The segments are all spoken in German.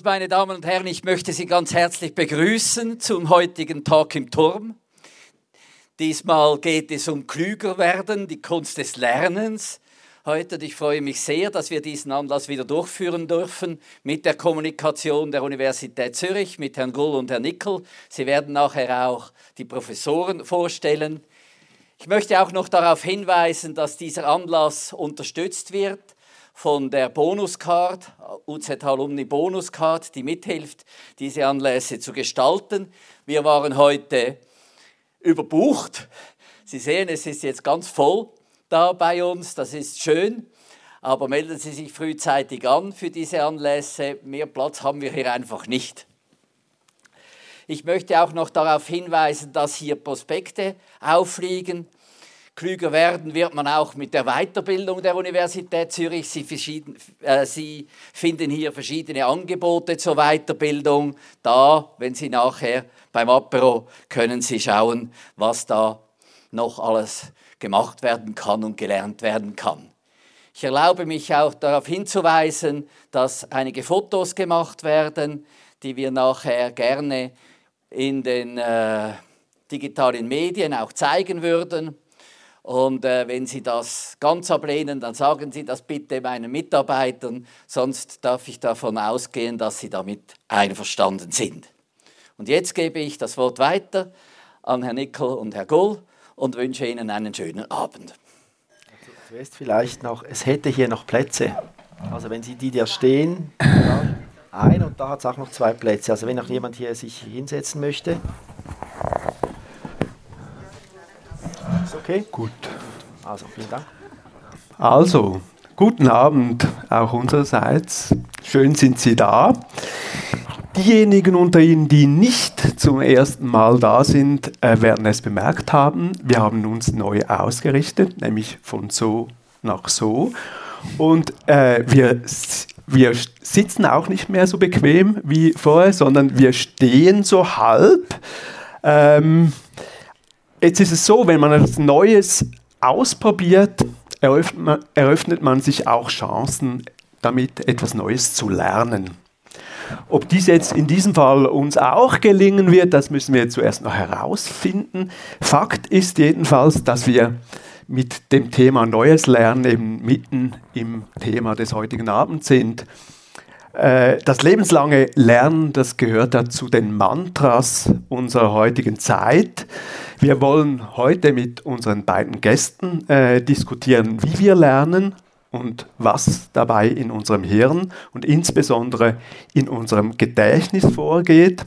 Gut, meine Damen und Herren, ich möchte Sie ganz herzlich begrüßen zum heutigen Talk im Turm. Diesmal geht es um klüger werden, die Kunst des Lernens. Heute, und ich freue mich sehr, dass wir diesen Anlass wieder durchführen dürfen mit der Kommunikation der Universität Zürich, mit Herrn Gull und Herrn Nickel. Sie werden nachher auch die Professoren vorstellen. Ich möchte auch noch darauf hinweisen, dass dieser Anlass unterstützt wird von der Bonuscard, UZ Alumni Bonuscard, die mithilft, diese Anlässe zu gestalten. Wir waren heute überbucht. Sie sehen, es ist jetzt ganz voll da bei uns, das ist schön. Aber melden Sie sich frühzeitig an für diese Anlässe. Mehr Platz haben wir hier einfach nicht. Ich möchte auch noch darauf hinweisen, dass hier Prospekte aufliegen. Klüger werden wird man auch mit der Weiterbildung der Universität Zürich. Sie, äh, Sie, finden hier verschiedene Angebote zur Weiterbildung. Da, wenn Sie nachher beim Apero können Sie schauen, was da noch alles gemacht werden kann und gelernt werden kann. Ich erlaube mich auch darauf hinzuweisen, dass einige Fotos gemacht werden, die wir nachher gerne in den äh, digitalen Medien auch zeigen würden. Und äh, wenn Sie das ganz ablehnen, dann sagen Sie das bitte meinen Mitarbeitern, sonst darf ich davon ausgehen, dass Sie damit einverstanden sind. Und jetzt gebe ich das Wort weiter an Herrn Nickel und Herr Gull und wünsche Ihnen einen schönen Abend. Zuerst vielleicht noch, es hätte hier noch Plätze. Also wenn Sie die da stehen, ein und da hat es auch noch zwei Plätze. Also wenn noch jemand hier sich hinsetzen möchte. Ist okay? Gut. Also, vielen Dank. Also, guten Abend auch unsererseits. Schön sind Sie da. Diejenigen unter Ihnen, die nicht zum ersten Mal da sind, äh, werden es bemerkt haben. Wir haben uns neu ausgerichtet, nämlich von so nach so. Und äh, wir, wir sitzen auch nicht mehr so bequem wie vorher, sondern wir stehen so halb. Ähm, Jetzt ist es so, wenn man etwas Neues ausprobiert, eröffnet man, eröffnet man sich auch Chancen, damit etwas Neues zu lernen. Ob dies jetzt in diesem Fall uns auch gelingen wird, das müssen wir zuerst noch herausfinden. Fakt ist jedenfalls, dass wir mit dem Thema Neues Lernen eben mitten im Thema des heutigen Abends sind. Äh, das lebenslange Lernen, das gehört ja zu den Mantras unserer heutigen Zeit. Wir wollen heute mit unseren beiden Gästen äh, diskutieren, wie wir lernen und was dabei in unserem Hirn und insbesondere in unserem Gedächtnis vorgeht.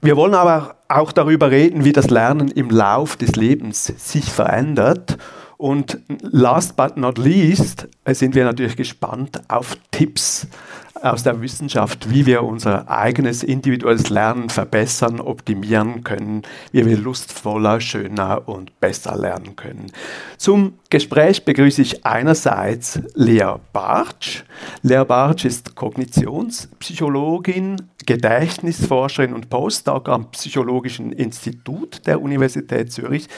Wir wollen aber auch darüber reden, wie das Lernen im Lauf des Lebens sich verändert. Und last but not least äh, sind wir natürlich gespannt auf Tipps aus der Wissenschaft, wie wir unser eigenes individuelles Lernen verbessern, optimieren können, wie wir lustvoller, schöner und besser lernen können. Zum Gespräch begrüße ich einerseits Lea Bartsch. Lea Bartsch ist Kognitionspsychologin, Gedächtnisforscherin und Postdoc am Psychologischen Institut der Universität Zürich.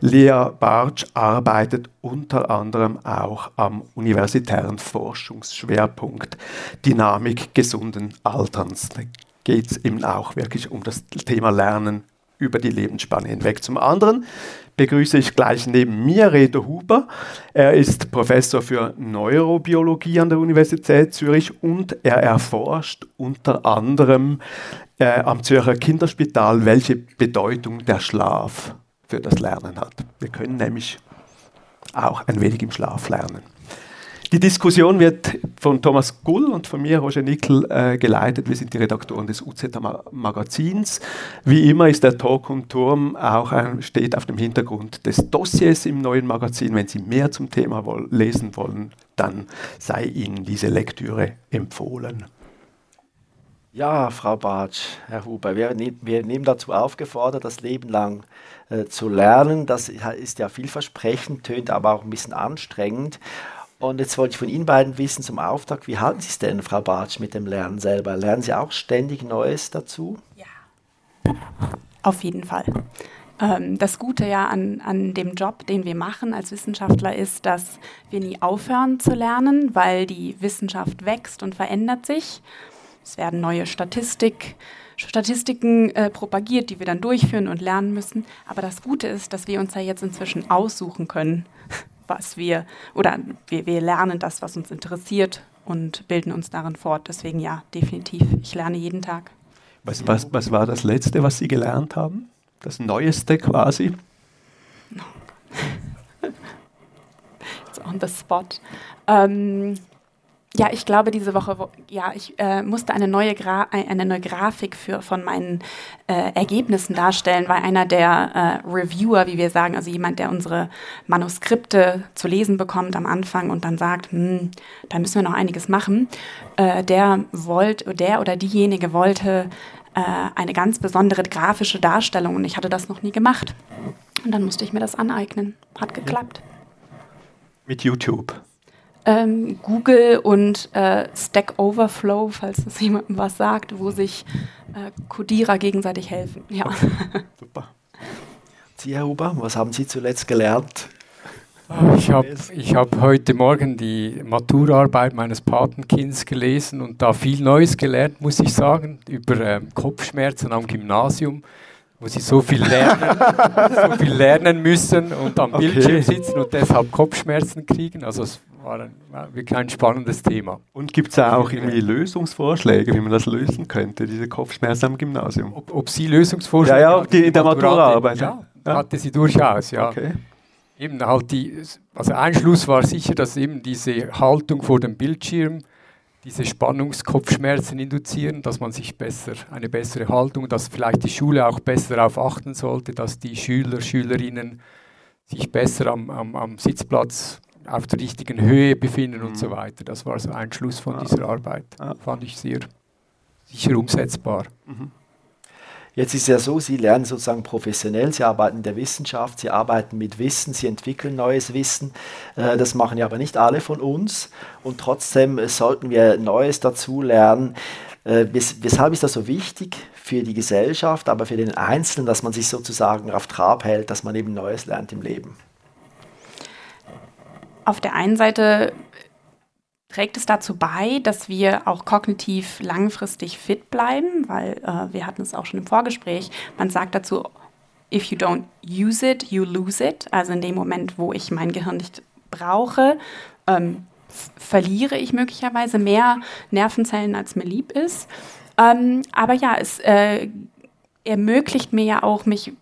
Lea Bartsch arbeitet unter anderem auch am universitären Forschungsschwerpunkt Dynamik gesunden Alterns. Da geht es eben auch wirklich um das Thema Lernen über die Lebensspanne hinweg. Zum anderen begrüße ich gleich neben mir Reto Huber. Er ist Professor für Neurobiologie an der Universität Zürich und er erforscht unter anderem äh, am Zürcher Kinderspital, welche Bedeutung der Schlaf für das Lernen hat. Wir können nämlich auch ein wenig im Schlaf lernen. Die Diskussion wird von Thomas Gull und von mir, Roger Nickel, äh, geleitet. Wir sind die Redaktoren des UZ Magazins. Wie immer ist der Talk und Turm auch ein, steht auf dem Hintergrund des Dossiers im neuen Magazin. Wenn Sie mehr zum Thema lesen wollen, dann sei Ihnen diese Lektüre empfohlen. Ja, Frau Bartsch, Herr Huber, wir, ne wir nehmen dazu aufgefordert, das Leben lang äh, zu lernen. Das ist ja vielversprechend, tönt aber auch ein bisschen anstrengend. Und jetzt wollte ich von Ihnen beiden wissen zum Auftakt, wie halten Sie es denn, Frau Bartsch, mit dem Lernen selber? Lernen Sie auch ständig Neues dazu? Ja, auf jeden Fall. Ähm, das Gute ja an, an dem Job, den wir machen als Wissenschaftler, ist, dass wir nie aufhören zu lernen, weil die Wissenschaft wächst und verändert sich. Es werden neue Statistik, Statistiken äh, propagiert, die wir dann durchführen und lernen müssen. Aber das Gute ist, dass wir uns ja jetzt inzwischen aussuchen können, was wir, oder wir, wir lernen das, was uns interessiert und bilden uns darin fort. Deswegen ja, definitiv. Ich lerne jeden Tag. Was, was, was war das Letzte, was Sie gelernt haben? Das Neueste quasi? It's on the spot. Ähm, ja, ich glaube, diese Woche, ja, ich äh, musste eine neue, Gra eine neue Grafik für, von meinen äh, Ergebnissen darstellen, weil einer der äh, Reviewer, wie wir sagen, also jemand, der unsere Manuskripte zu lesen bekommt am Anfang und dann sagt, hm, da müssen wir noch einiges machen, äh, der wollte, der oder diejenige wollte äh, eine ganz besondere grafische Darstellung und ich hatte das noch nie gemacht. Und dann musste ich mir das aneignen. Hat geklappt. Mit YouTube ähm, Google und äh, Stack Overflow, falls das jemandem was sagt, wo sich äh, Codierer gegenseitig helfen. Ja. Okay. Super. Sie, Herr Huber, was haben Sie zuletzt gelernt? Ich habe ich hab heute Morgen die Maturarbeit meines Patenkinds gelesen und da viel Neues gelernt, muss ich sagen, über ähm, Kopfschmerzen am Gymnasium wo sie so viel lernen, so viel lernen müssen und am okay. Bildschirm sitzen und deshalb Kopfschmerzen kriegen. Also es war, war wirklich ein spannendes Thema. Und gibt es auch irgendwie Lösungsvorschläge, wie man das lösen könnte, diese Kopfschmerzen am Gymnasium? Ob, ob Sie Lösungsvorschläge Ja, ja, die, in der Maturaarbeit. Ja, ja, hatte sie durchaus, ja. Okay. Eben halt die, also ein Schluss war sicher, dass eben diese Haltung vor dem Bildschirm diese Spannungskopfschmerzen induzieren, dass man sich besser, eine bessere Haltung, dass vielleicht die Schule auch besser darauf achten sollte, dass die Schüler, Schülerinnen sich besser am, am, am Sitzplatz auf der richtigen Höhe befinden mhm. und so weiter. Das war so ein Schluss von dieser Arbeit. Fand ich sehr sicher umsetzbar. Mhm. Jetzt ist es ja so, Sie lernen sozusagen professionell, Sie arbeiten in der Wissenschaft, Sie arbeiten mit Wissen, Sie entwickeln neues Wissen. Äh, das machen ja aber nicht alle von uns und trotzdem äh, sollten wir Neues dazu lernen. Äh, weshalb ist das so wichtig für die Gesellschaft, aber für den Einzelnen, dass man sich sozusagen auf Trab hält, dass man eben Neues lernt im Leben? Auf der einen Seite trägt es dazu bei, dass wir auch kognitiv langfristig fit bleiben, weil äh, wir hatten es auch schon im Vorgespräch, man sagt dazu, if you don't use it, you lose it. Also in dem Moment, wo ich mein Gehirn nicht brauche, ähm, verliere ich möglicherweise mehr Nervenzellen, als mir lieb ist. Ähm, aber ja, es äh, ermöglicht mir ja auch, mich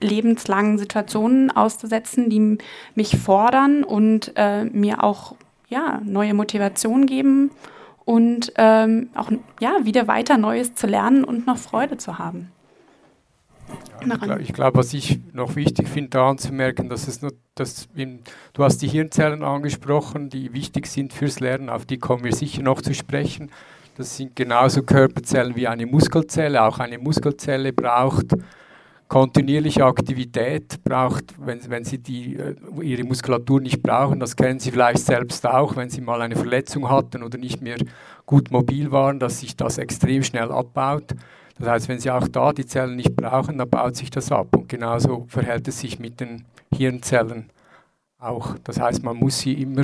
lebenslangen Situationen auszusetzen, die mich fordern und äh, mir auch ja, neue Motivation geben und ähm, auch ja, wieder weiter Neues zu lernen und noch Freude zu haben. Ja, ich glaube, glaub, was ich noch wichtig finde, daran zu merken, dass es nur, dass in, du hast die Hirnzellen angesprochen, die wichtig sind fürs Lernen, auf die kommen wir sicher noch zu sprechen. Das sind genauso Körperzellen wie eine Muskelzelle. Auch eine Muskelzelle braucht kontinuierliche Aktivität braucht, wenn, wenn Sie die, äh, Ihre Muskulatur nicht brauchen, das kennen Sie vielleicht selbst auch, wenn Sie mal eine Verletzung hatten oder nicht mehr gut mobil waren, dass sich das extrem schnell abbaut. Das heißt, wenn Sie auch da die Zellen nicht brauchen, dann baut sich das ab. Und genauso verhält es sich mit den Hirnzellen auch. Das heißt, man muss sie immer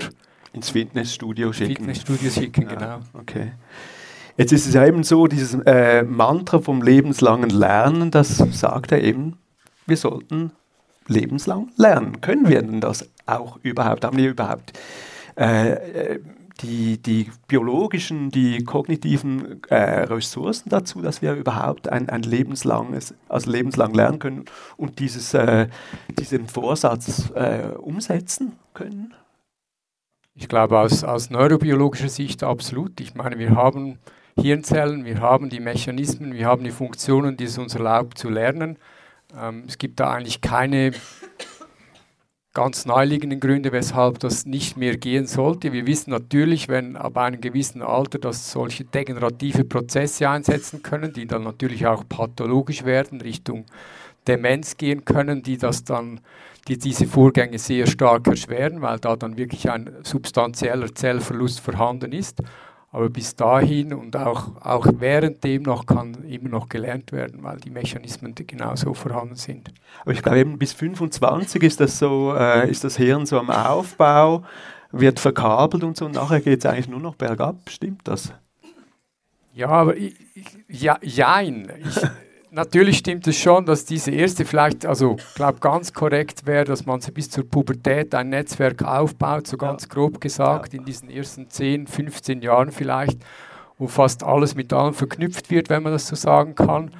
ins Fitnessstudio schicken. Fitnessstudio schicken, ja, genau. Okay. Jetzt ist es ja eben so, dieses äh, Mantra vom lebenslangen Lernen, das sagt er eben, wir sollten lebenslang lernen. Können wir denn das auch überhaupt? Haben wir überhaupt äh, äh, die, die biologischen, die kognitiven äh, Ressourcen dazu, dass wir überhaupt ein, ein lebenslanges, also lebenslang lernen können und dieses, äh, diesen Vorsatz äh, umsetzen können? Ich glaube, aus, aus neurobiologischer Sicht absolut. Ich meine, wir haben Hirnzellen, wir haben die Mechanismen, wir haben die Funktionen, die es uns erlaubt zu lernen. Ähm, es gibt da eigentlich keine ganz naheliegenden Gründe, weshalb das nicht mehr gehen sollte. Wir wissen natürlich, wenn ab einem gewissen Alter, dass solche degenerative Prozesse einsetzen können, die dann natürlich auch pathologisch werden, Richtung Demenz gehen können, die das dann die diese Vorgänge sehr stark erschweren, weil da dann wirklich ein substanzieller Zellverlust vorhanden ist. Aber bis dahin und auch, auch währenddem noch kann immer noch gelernt werden, weil die Mechanismen genauso vorhanden sind. Aber ich glaube eben bis 25 ist das so, äh, ist das Hirn so am Aufbau, wird verkabelt und so und nachher geht es eigentlich nur noch bergab, stimmt das? Ja, aber ich, ja, jein. Ich, natürlich stimmt es schon, dass diese erste vielleicht, also ich glaube ganz korrekt wäre, dass man sich bis zur Pubertät ein Netzwerk aufbaut, so ganz ja. grob gesagt, ja. in diesen ersten 10, 15 Jahren vielleicht, wo fast alles mit allem verknüpft wird, wenn man das so sagen kann.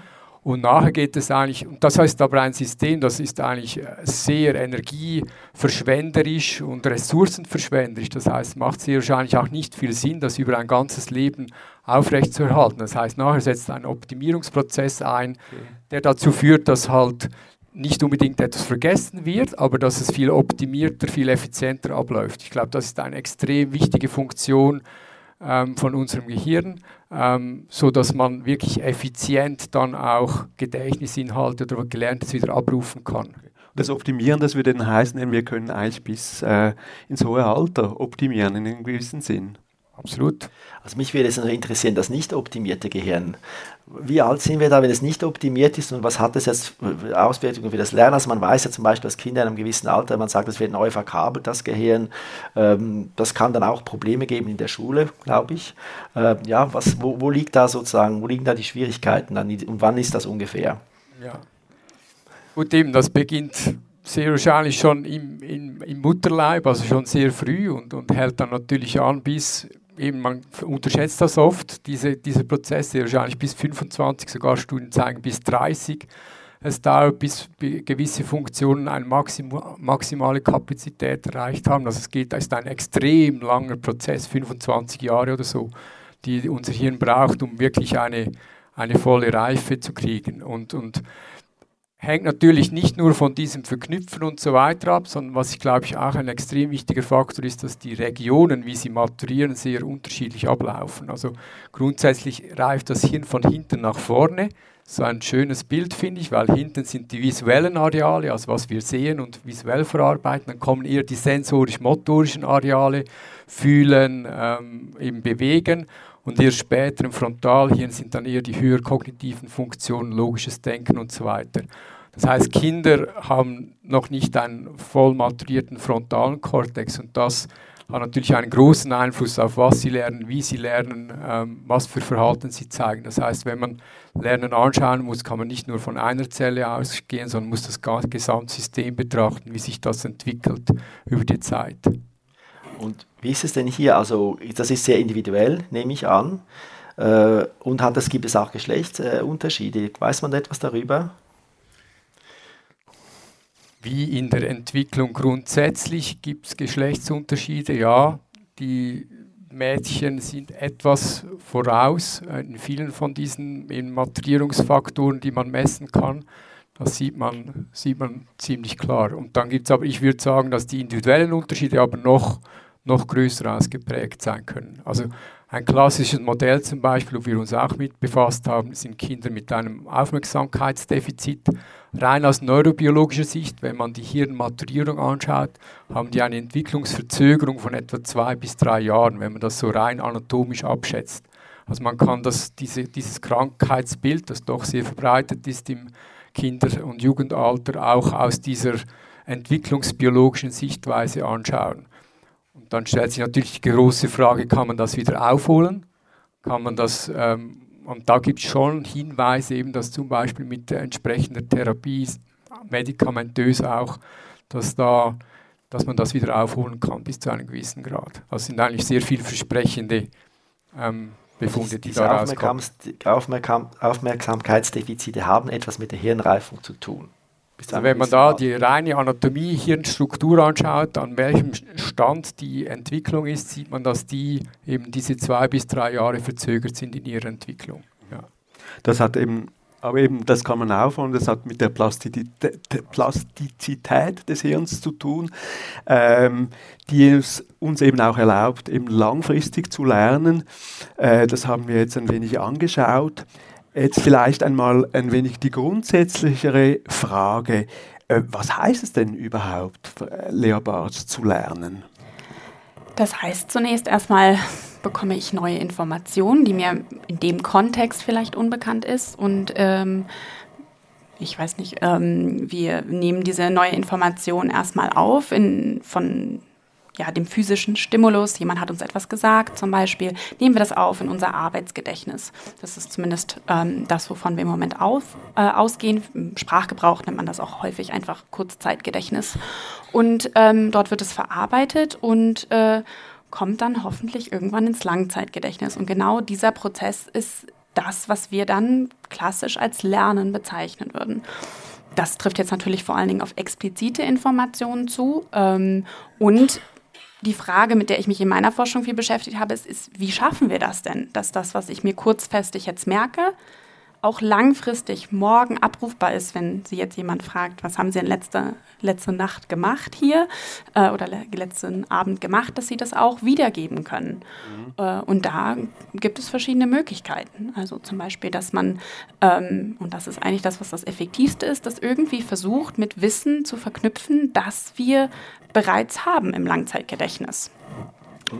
Und nachher geht es eigentlich, und das heißt aber ein System, das ist eigentlich sehr energieverschwenderisch und ressourcenverschwenderisch. Das heißt, macht sehr wahrscheinlich auch nicht viel Sinn, das über ein ganzes Leben aufrechtzuerhalten. Das heißt, nachher setzt ein Optimierungsprozess ein, der dazu führt, dass halt nicht unbedingt etwas vergessen wird, aber dass es viel optimierter, viel effizienter abläuft. Ich glaube, das ist eine extrem wichtige Funktion von unserem Gehirn, ähm, so dass man wirklich effizient dann auch Gedächtnisinhalte oder Gelerntes wieder abrufen kann. Das Optimieren, das würde dann heißen, wir können eigentlich bis äh, ins hohe Alter optimieren in einem gewissen Sinn. Absolut. Also mich würde es noch interessieren, das nicht optimierte Gehirn. Wie alt sind wir da, wenn es nicht optimiert ist und was hat es jetzt Auswirkungen für das Lernen? Also man weiß ja zum Beispiel, dass Kinder in einem gewissen Alter, man sagt, es wird neu verkabelt, das Gehirn. Ähm, das kann dann auch Probleme geben in der Schule, glaube ich. Ähm, ja, was, wo, wo, liegt da sozusagen, wo liegen da die Schwierigkeiten dann und wann ist das ungefähr? Ja. Gut, eben, das beginnt sehr wahrscheinlich schon im, im, im Mutterleib, also schon sehr früh und, und hält dann natürlich an bis eben, man unterschätzt das oft, diese, diese Prozesse, wahrscheinlich bis 25, sogar Studien zeigen bis 30. Es dauert, bis gewisse Funktionen eine Maxim maximale Kapazität erreicht haben. Also es geht, ist ein extrem langer Prozess, 25 Jahre oder so, die unser Hirn braucht, um wirklich eine, eine volle Reife zu kriegen. Und, und hängt natürlich nicht nur von diesem Verknüpfen und so weiter ab, sondern was ich glaube ich auch ein extrem wichtiger Faktor ist, dass die Regionen, wie sie maturieren, sehr unterschiedlich ablaufen. Also grundsätzlich reift das Hirn von hinten nach vorne. So ein schönes Bild finde ich, weil hinten sind die visuellen Areale, also was wir sehen und visuell verarbeiten. Dann kommen eher die sensorisch-motorischen Areale, fühlen, ähm, eben bewegen. Und erst später im Frontalhirn sind dann eher die höher kognitiven Funktionen, logisches Denken und so weiter. Das heißt, Kinder haben noch nicht einen voll maturierten frontalen Kortex und das hat natürlich einen großen Einfluss auf was sie lernen, wie sie lernen, ähm, was für Verhalten sie zeigen. Das heißt, wenn man Lernen anschauen muss, kann man nicht nur von einer Zelle ausgehen, sondern muss das Gesamtsystem betrachten, wie sich das entwickelt über die Zeit. Und wie ist es denn hier? Also das ist sehr individuell, nehme ich an. Äh, und hat gibt es auch Geschlechtsunterschiede? Weiß man etwas darüber? Wie in der Entwicklung grundsätzlich gibt es Geschlechtsunterschiede, ja. Die Mädchen sind etwas voraus in vielen von diesen Maturierungsfaktoren, die man messen kann. Das sieht man, sieht man ziemlich klar. Und dann gibt es aber, ich würde sagen, dass die individuellen Unterschiede aber noch noch größer ausgeprägt sein können. Also ein klassisches Modell zum Beispiel, wo wir uns auch mit befasst haben, sind Kinder mit einem Aufmerksamkeitsdefizit. Rein aus neurobiologischer Sicht, wenn man die Hirnmaturierung anschaut, haben die eine Entwicklungsverzögerung von etwa zwei bis drei Jahren, wenn man das so rein anatomisch abschätzt. Also man kann das, diese, dieses Krankheitsbild, das doch sehr verbreitet ist im Kinder- und Jugendalter, auch aus dieser entwicklungsbiologischen Sichtweise anschauen dann stellt sich natürlich die große Frage, kann man das wieder aufholen? Kann man das, ähm, und da gibt es schon Hinweise, eben, dass zum Beispiel mit entsprechender Therapie, medikamentös auch, dass, da, dass man das wieder aufholen kann bis zu einem gewissen Grad. Das sind eigentlich sehr vielversprechende ähm, Befunde, die da rauskommen. Aufmerksam Aufmerksamkeitsdefizite haben etwas mit der Hirnreifung zu tun. Also wenn man da die reine Anatomie, Hirnstruktur anschaut, an welchem Stand die Entwicklung ist, sieht man, dass die eben diese zwei bis drei Jahre verzögert sind in ihrer Entwicklung. Ja. Das hat eben, aber eben, das kann man aufholen, das hat mit der Plastizität, Plastizität des Hirns zu tun, ähm, die es uns eben auch erlaubt, eben langfristig zu lernen. Äh, das haben wir jetzt ein wenig angeschaut. Jetzt vielleicht einmal ein wenig die grundsätzlichere Frage. Äh, was heißt es denn überhaupt, Lea Bartsch, zu lernen? Das heißt zunächst erstmal bekomme ich neue Informationen, die mir in dem Kontext vielleicht unbekannt ist und ähm, ich weiß nicht, ähm, wir nehmen diese neue Information erstmal auf in, von ja, dem physischen Stimulus. Jemand hat uns etwas gesagt, zum Beispiel, nehmen wir das auf in unser Arbeitsgedächtnis. Das ist zumindest ähm, das, wovon wir im Moment auf, äh, ausgehen. Im Sprachgebrauch nennt man das auch häufig einfach Kurzzeitgedächtnis. Und ähm, dort wird es verarbeitet und äh, kommt dann hoffentlich irgendwann ins Langzeitgedächtnis. Und genau dieser Prozess ist das, was wir dann klassisch als Lernen bezeichnen würden. Das trifft jetzt natürlich vor allen Dingen auf explizite Informationen zu. Ähm, und die Frage, mit der ich mich in meiner Forschung viel beschäftigt habe, ist, ist, wie schaffen wir das denn, dass das, was ich mir kurzfestig jetzt merke, auch langfristig morgen abrufbar ist, wenn Sie jetzt jemand fragt, was haben Sie in letzter, letzte Nacht gemacht hier äh, oder le letzten Abend gemacht, dass Sie das auch wiedergeben können. Mhm. Äh, und da gibt es verschiedene Möglichkeiten. Also zum Beispiel, dass man, ähm, und das ist eigentlich das, was das Effektivste ist, das irgendwie versucht, mit Wissen zu verknüpfen, das wir bereits haben im Langzeitgedächtnis.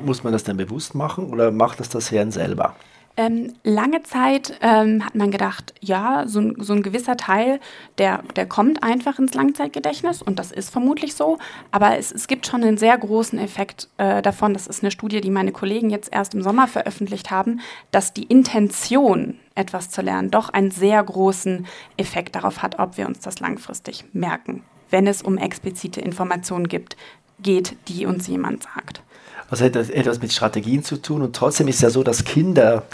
Muss man das denn bewusst machen oder macht das das Hirn selber? Ähm, lange Zeit ähm, hat man gedacht, ja, so ein, so ein gewisser Teil, der, der kommt einfach ins Langzeitgedächtnis und das ist vermutlich so. Aber es, es gibt schon einen sehr großen Effekt äh, davon. Das ist eine Studie, die meine Kollegen jetzt erst im Sommer veröffentlicht haben, dass die Intention, etwas zu lernen, doch einen sehr großen Effekt darauf hat, ob wir uns das langfristig merken, wenn es um explizite Informationen gibt, geht, die uns jemand sagt. Also hat das etwas mit Strategien zu tun und trotzdem ist es ja so, dass Kinder,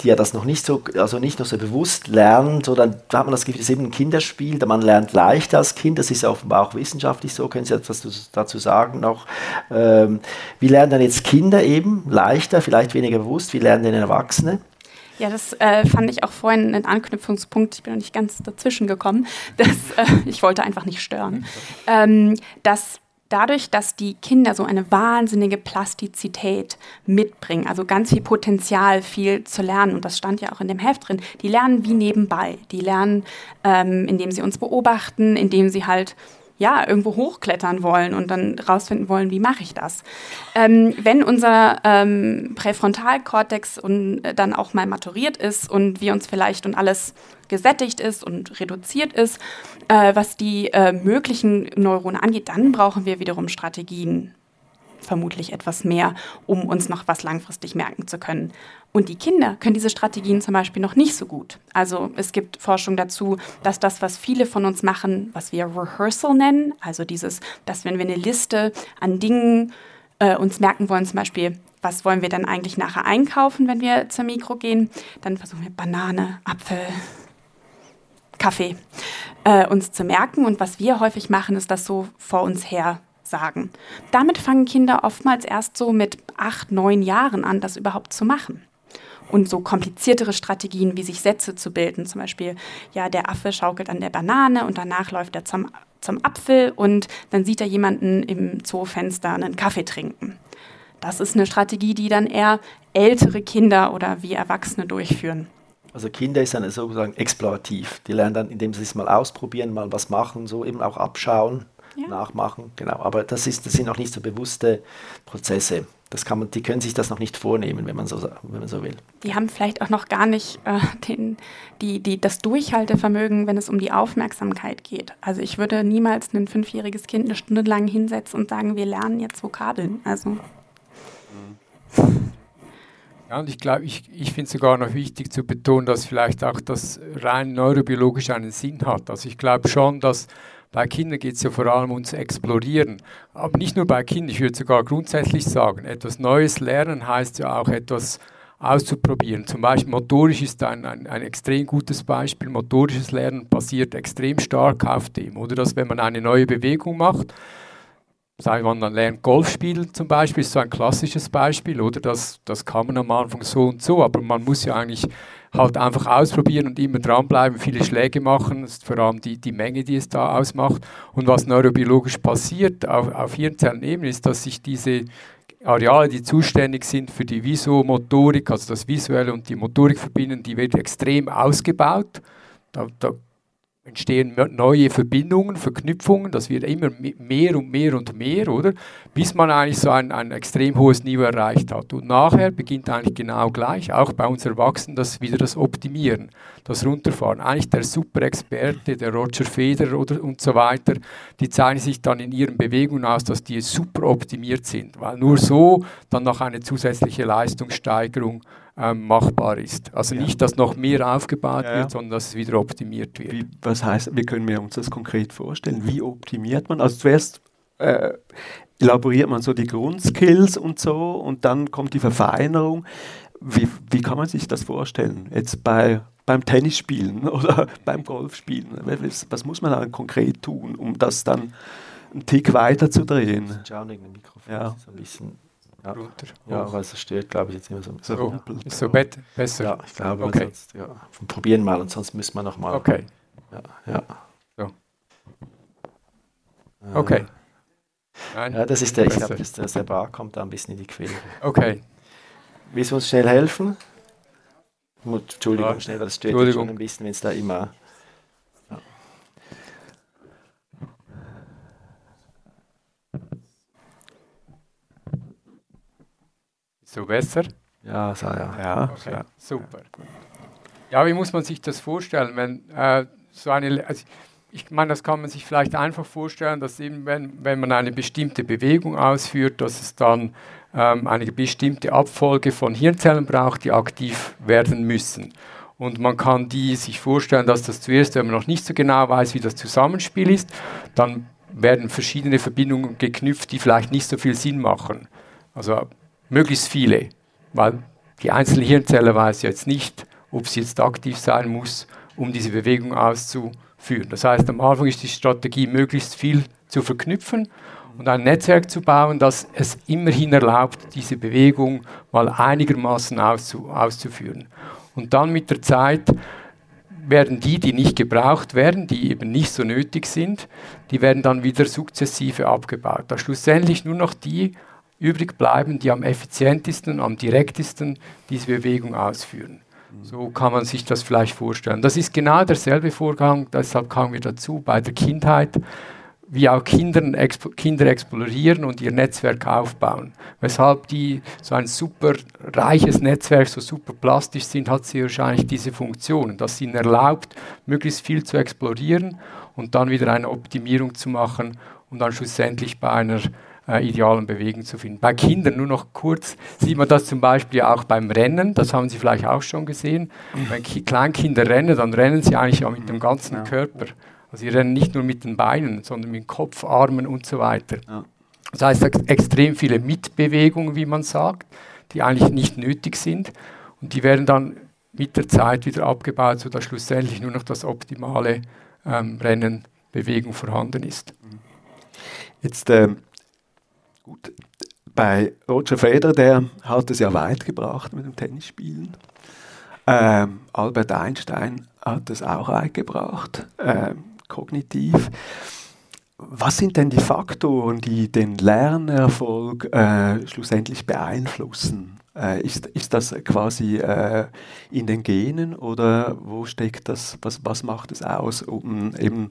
die ja das noch nicht so, also nicht noch so bewusst lernen, so dann hat man das Gefühl, es ist eben ein Kinderspiel, da man lernt leichter als Kind, das ist ja offenbar auch wissenschaftlich so, können Sie etwas dazu sagen noch? Ähm, wie lernen dann jetzt Kinder eben leichter, vielleicht weniger bewusst, wie lernen denn Erwachsene? Ja, das äh, fand ich auch vorhin ein Anknüpfungspunkt. Ich bin noch nicht ganz dazwischen gekommen. Das, äh, ich wollte einfach nicht stören. Ähm, dass dadurch, dass die Kinder so eine wahnsinnige Plastizität mitbringen, also ganz viel Potenzial, viel zu lernen, und das stand ja auch in dem Heft drin, die lernen wie nebenbei. Die lernen, ähm, indem sie uns beobachten, indem sie halt ja, irgendwo hochklettern wollen und dann rausfinden wollen, wie mache ich das. Ähm, wenn unser ähm, Präfrontalkortex und, äh, dann auch mal maturiert ist und wir uns vielleicht und alles gesättigt ist und reduziert ist, äh, was die äh, möglichen Neuronen angeht, dann brauchen wir wiederum Strategien, vermutlich etwas mehr, um uns noch was langfristig merken zu können. Und die Kinder können diese Strategien zum Beispiel noch nicht so gut. Also es gibt Forschung dazu, dass das, was viele von uns machen, was wir Rehearsal nennen, also dieses, dass wenn wir eine Liste an Dingen äh, uns merken wollen, zum Beispiel, was wollen wir dann eigentlich nachher einkaufen, wenn wir zur Mikro gehen, dann versuchen wir Banane, Apfel, Kaffee äh, uns zu merken. Und was wir häufig machen, ist das so vor uns her sagen. Damit fangen Kinder oftmals erst so mit acht, neun Jahren an, das überhaupt zu machen. Und so kompliziertere Strategien, wie sich Sätze zu bilden, zum Beispiel, ja, der Affe schaukelt an der Banane und danach läuft er zum, zum Apfel und dann sieht er jemanden im Zoofenster einen Kaffee trinken. Das ist eine Strategie, die dann eher ältere Kinder oder wie Erwachsene durchführen. Also Kinder ist dann sozusagen explorativ. Die lernen dann, indem sie es mal ausprobieren, mal was machen, so eben auch abschauen ja. nachmachen. Genau, aber das, ist, das sind noch nicht so bewusste Prozesse. Das kann man, die können sich das noch nicht vornehmen, wenn man so, wenn man so will. Die haben vielleicht auch noch gar nicht äh, den, die, die, das Durchhaltevermögen, wenn es um die Aufmerksamkeit geht. Also ich würde niemals ein fünfjähriges Kind eine Stunde lang hinsetzen und sagen, wir lernen jetzt Vokabeln. Also. Ja, und ich glaube, ich, ich finde es sogar noch wichtig zu betonen, dass vielleicht auch das rein neurobiologisch einen Sinn hat. Also ich glaube schon, dass bei Kindern geht es ja vor allem ums Explorieren. Aber nicht nur bei Kindern, ich würde sogar grundsätzlich sagen, etwas Neues lernen heißt ja auch etwas auszuprobieren. Zum Beispiel motorisch ist ein, ein, ein extrem gutes Beispiel. Motorisches Lernen basiert extrem stark auf dem. Oder dass wenn man eine neue Bewegung macht, sei man dann lernt Golf spielen zum Beispiel, ist so ein klassisches Beispiel, oder? Das, das kann man am Anfang so und so, aber man muss ja eigentlich halt einfach ausprobieren und immer dranbleiben, viele Schläge machen, das ist vor allem die, die Menge, die es da ausmacht. Und was neurobiologisch passiert auf, auf Hirnzellenebene ist, dass sich diese Areale, die zuständig sind für die Visomotorik, also das Visuelle und die Motorik verbinden, die werden extrem ausgebaut. Da, da entstehen neue Verbindungen, Verknüpfungen, das wird immer mehr und mehr und mehr, oder? Bis man eigentlich so ein, ein extrem hohes Niveau erreicht hat. Und nachher beginnt eigentlich genau gleich, auch bei uns Erwachsenen, das wieder das Optimieren, das Runterfahren. Eigentlich der Super-Experte, der Roger Federer oder, und so weiter, die zeichnen sich dann in ihren Bewegungen aus, dass die super optimiert sind, weil nur so dann noch eine zusätzliche Leistungssteigerung ähm, machbar ist. Also ja. nicht, dass noch mehr aufgebaut ja, wird, sondern dass es wieder optimiert wird. Wie, was heißt, wie können wir uns das konkret vorstellen? Wie optimiert man? Also zuerst äh, elaboriert man so die Grundskills und so und dann kommt die Verfeinerung. Wie, wie kann man sich das vorstellen? Jetzt bei, beim Tennisspielen oder beim Golfspielen? Was, was muss man dann konkret tun, um das dann einen Tick weiter zu drehen? Ja. So ein bisschen ja, runter. Ja, weil es stört, glaube ich, jetzt immer so. so oh, ist so bet besser? Ja, ich glaube, okay. sonst, ja, probieren mal und sonst müssen wir noch mal. Okay. Ja, ja. So. Okay. Nein, ja, das ist der, ich glaube, der, der Bar kommt da ein bisschen in die Quere. Okay. Willst du uns schnell helfen? Entschuldigung, schnell, das stört schon ein bisschen, wenn es da immer So besser? Ja, so, ja. ja, okay. ja. Super. Ja, wie muss man sich das vorstellen? Wenn, äh, so eine, also ich meine, das kann man sich vielleicht einfach vorstellen, dass eben, wenn, wenn man eine bestimmte Bewegung ausführt, dass es dann ähm, eine bestimmte Abfolge von Hirnzellen braucht, die aktiv werden müssen. Und man kann die sich vorstellen, dass das zuerst, wenn man noch nicht so genau weiß, wie das Zusammenspiel ist, dann werden verschiedene Verbindungen geknüpft, die vielleicht nicht so viel Sinn machen. Also möglichst viele, weil die einzelne Hirnzelle weiß jetzt nicht, ob sie jetzt aktiv sein muss, um diese Bewegung auszuführen. Das heißt, am Anfang ist die Strategie, möglichst viel zu verknüpfen und ein Netzwerk zu bauen, das es immerhin erlaubt, diese Bewegung mal einigermaßen auszu auszuführen. Und dann mit der Zeit werden die, die nicht gebraucht werden, die eben nicht so nötig sind, die werden dann wieder sukzessive abgebaut. Da schlussendlich nur noch die übrig bleiben, die am effizientesten, am direktesten diese Bewegung ausführen. So kann man sich das vielleicht vorstellen. Das ist genau derselbe Vorgang, deshalb kamen wir dazu bei der Kindheit, wie auch Kindern, exp Kinder explorieren und ihr Netzwerk aufbauen. Weshalb die so ein super reiches Netzwerk, so super plastisch sind, hat sie wahrscheinlich diese Funktion, dass ihnen erlaubt, möglichst viel zu explorieren und dann wieder eine Optimierung zu machen und dann schlussendlich bei einer äh, idealen Bewegung zu finden. Bei Kindern nur noch kurz sieht man das zum Beispiel auch beim Rennen, das haben Sie vielleicht auch schon gesehen. Wenn Ki Kleinkinder rennen, dann rennen sie eigentlich auch mit dem ganzen ja. Körper. Also sie rennen nicht nur mit den Beinen, sondern mit dem Kopf, Armen und so weiter. Ja. Das heißt, ex extrem viele Mitbewegungen, wie man sagt, die eigentlich nicht nötig sind. Und die werden dann mit der Zeit wieder abgebaut, sodass schlussendlich nur noch das optimale ähm, Rennen, Bewegung vorhanden ist. Jetzt ähm, Bei Roger Federer, der hat es ja weit gebracht mit dem Tennisspielen. Ähm, Albert Einstein hat es auch weit gebracht, ähm, kognitiv. Was sind denn die Faktoren, die den Lernerfolg äh, schlussendlich beeinflussen? Äh, ist, ist das quasi äh, in den Genen oder wo steckt das, was, was macht es aus, ob man eben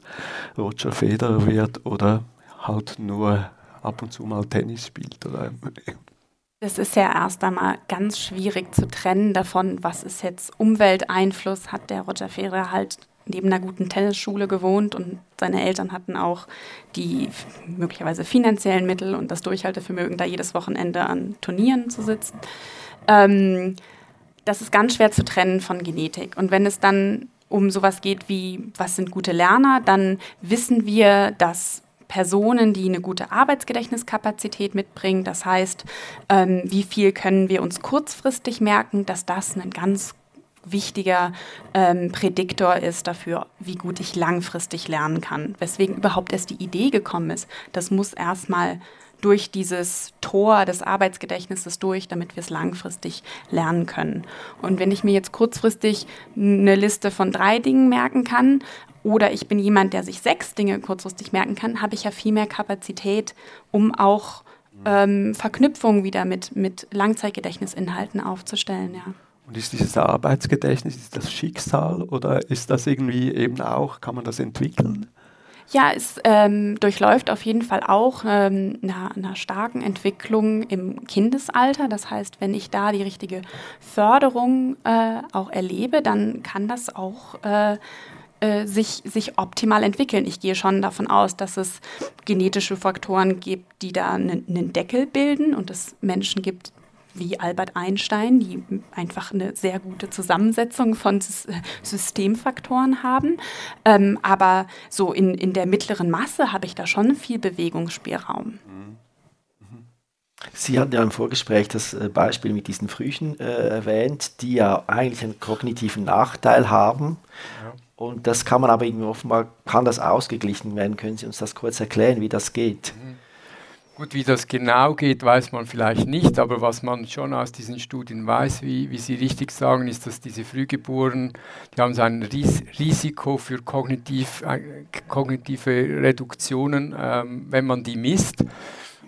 Roger Federer wird oder halt nur ab und zu mal Tennis spielt. Oder das ist ja erst einmal ganz schwierig zu trennen davon, was ist jetzt Umwelteinfluss. Hat der Roger Federer halt neben einer guten Tennisschule gewohnt und seine Eltern hatten auch die möglicherweise finanziellen Mittel und das Durchhaltevermögen, da jedes Wochenende an Turnieren zu sitzen. Ähm, das ist ganz schwer zu trennen von Genetik. Und wenn es dann um sowas geht wie, was sind gute Lerner, dann wissen wir, dass Personen, die eine gute Arbeitsgedächtniskapazität mitbringen. Das heißt, ähm, wie viel können wir uns kurzfristig merken, dass das ein ganz wichtiger ähm, Prädiktor ist dafür, wie gut ich langfristig lernen kann. Weswegen überhaupt erst die Idee gekommen ist. Das muss erstmal durch dieses Tor des Arbeitsgedächtnisses durch, damit wir es langfristig lernen können. Und wenn ich mir jetzt kurzfristig eine Liste von drei Dingen merken kann, oder ich bin jemand, der sich sechs Dinge kurzfristig merken kann, habe ich ja viel mehr Kapazität, um auch ähm, Verknüpfungen wieder mit, mit Langzeitgedächtnisinhalten aufzustellen. Ja. Und ist dieses Arbeitsgedächtnis, ist das Schicksal oder ist das irgendwie eben auch, kann man das entwickeln? Ja, es ähm, durchläuft auf jeden Fall auch ähm, einer, einer, starken Entwicklung im Kindesalter. Das heißt, wenn ich da die richtige Förderung äh, auch erlebe, dann kann das auch äh, äh, sich, sich optimal entwickeln. Ich gehe schon davon aus, dass es genetische Faktoren gibt, die da einen, Deckel bilden und es Menschen gibt, wie Albert Einstein, die einfach eine sehr gute Zusammensetzung von Systemfaktoren haben. Ähm, aber so in, in der mittleren Masse habe ich da schon viel Bewegungsspielraum. Sie hatten ja im Vorgespräch das äh, Beispiel mit diesen Früchen äh, erwähnt, die ja eigentlich einen kognitiven Nachteil haben. Ja. Und das kann man aber irgendwie offenbar, kann das ausgeglichen werden. Können Sie uns das kurz erklären, wie das geht? Mhm. Gut, wie das genau geht, weiß man vielleicht nicht, aber was man schon aus diesen Studien weiß, wie, wie Sie richtig sagen, ist, dass diese Frühgeborenen, die haben so ein Ris Risiko für kognitiv, äh, kognitive Reduktionen, ähm, wenn man die misst.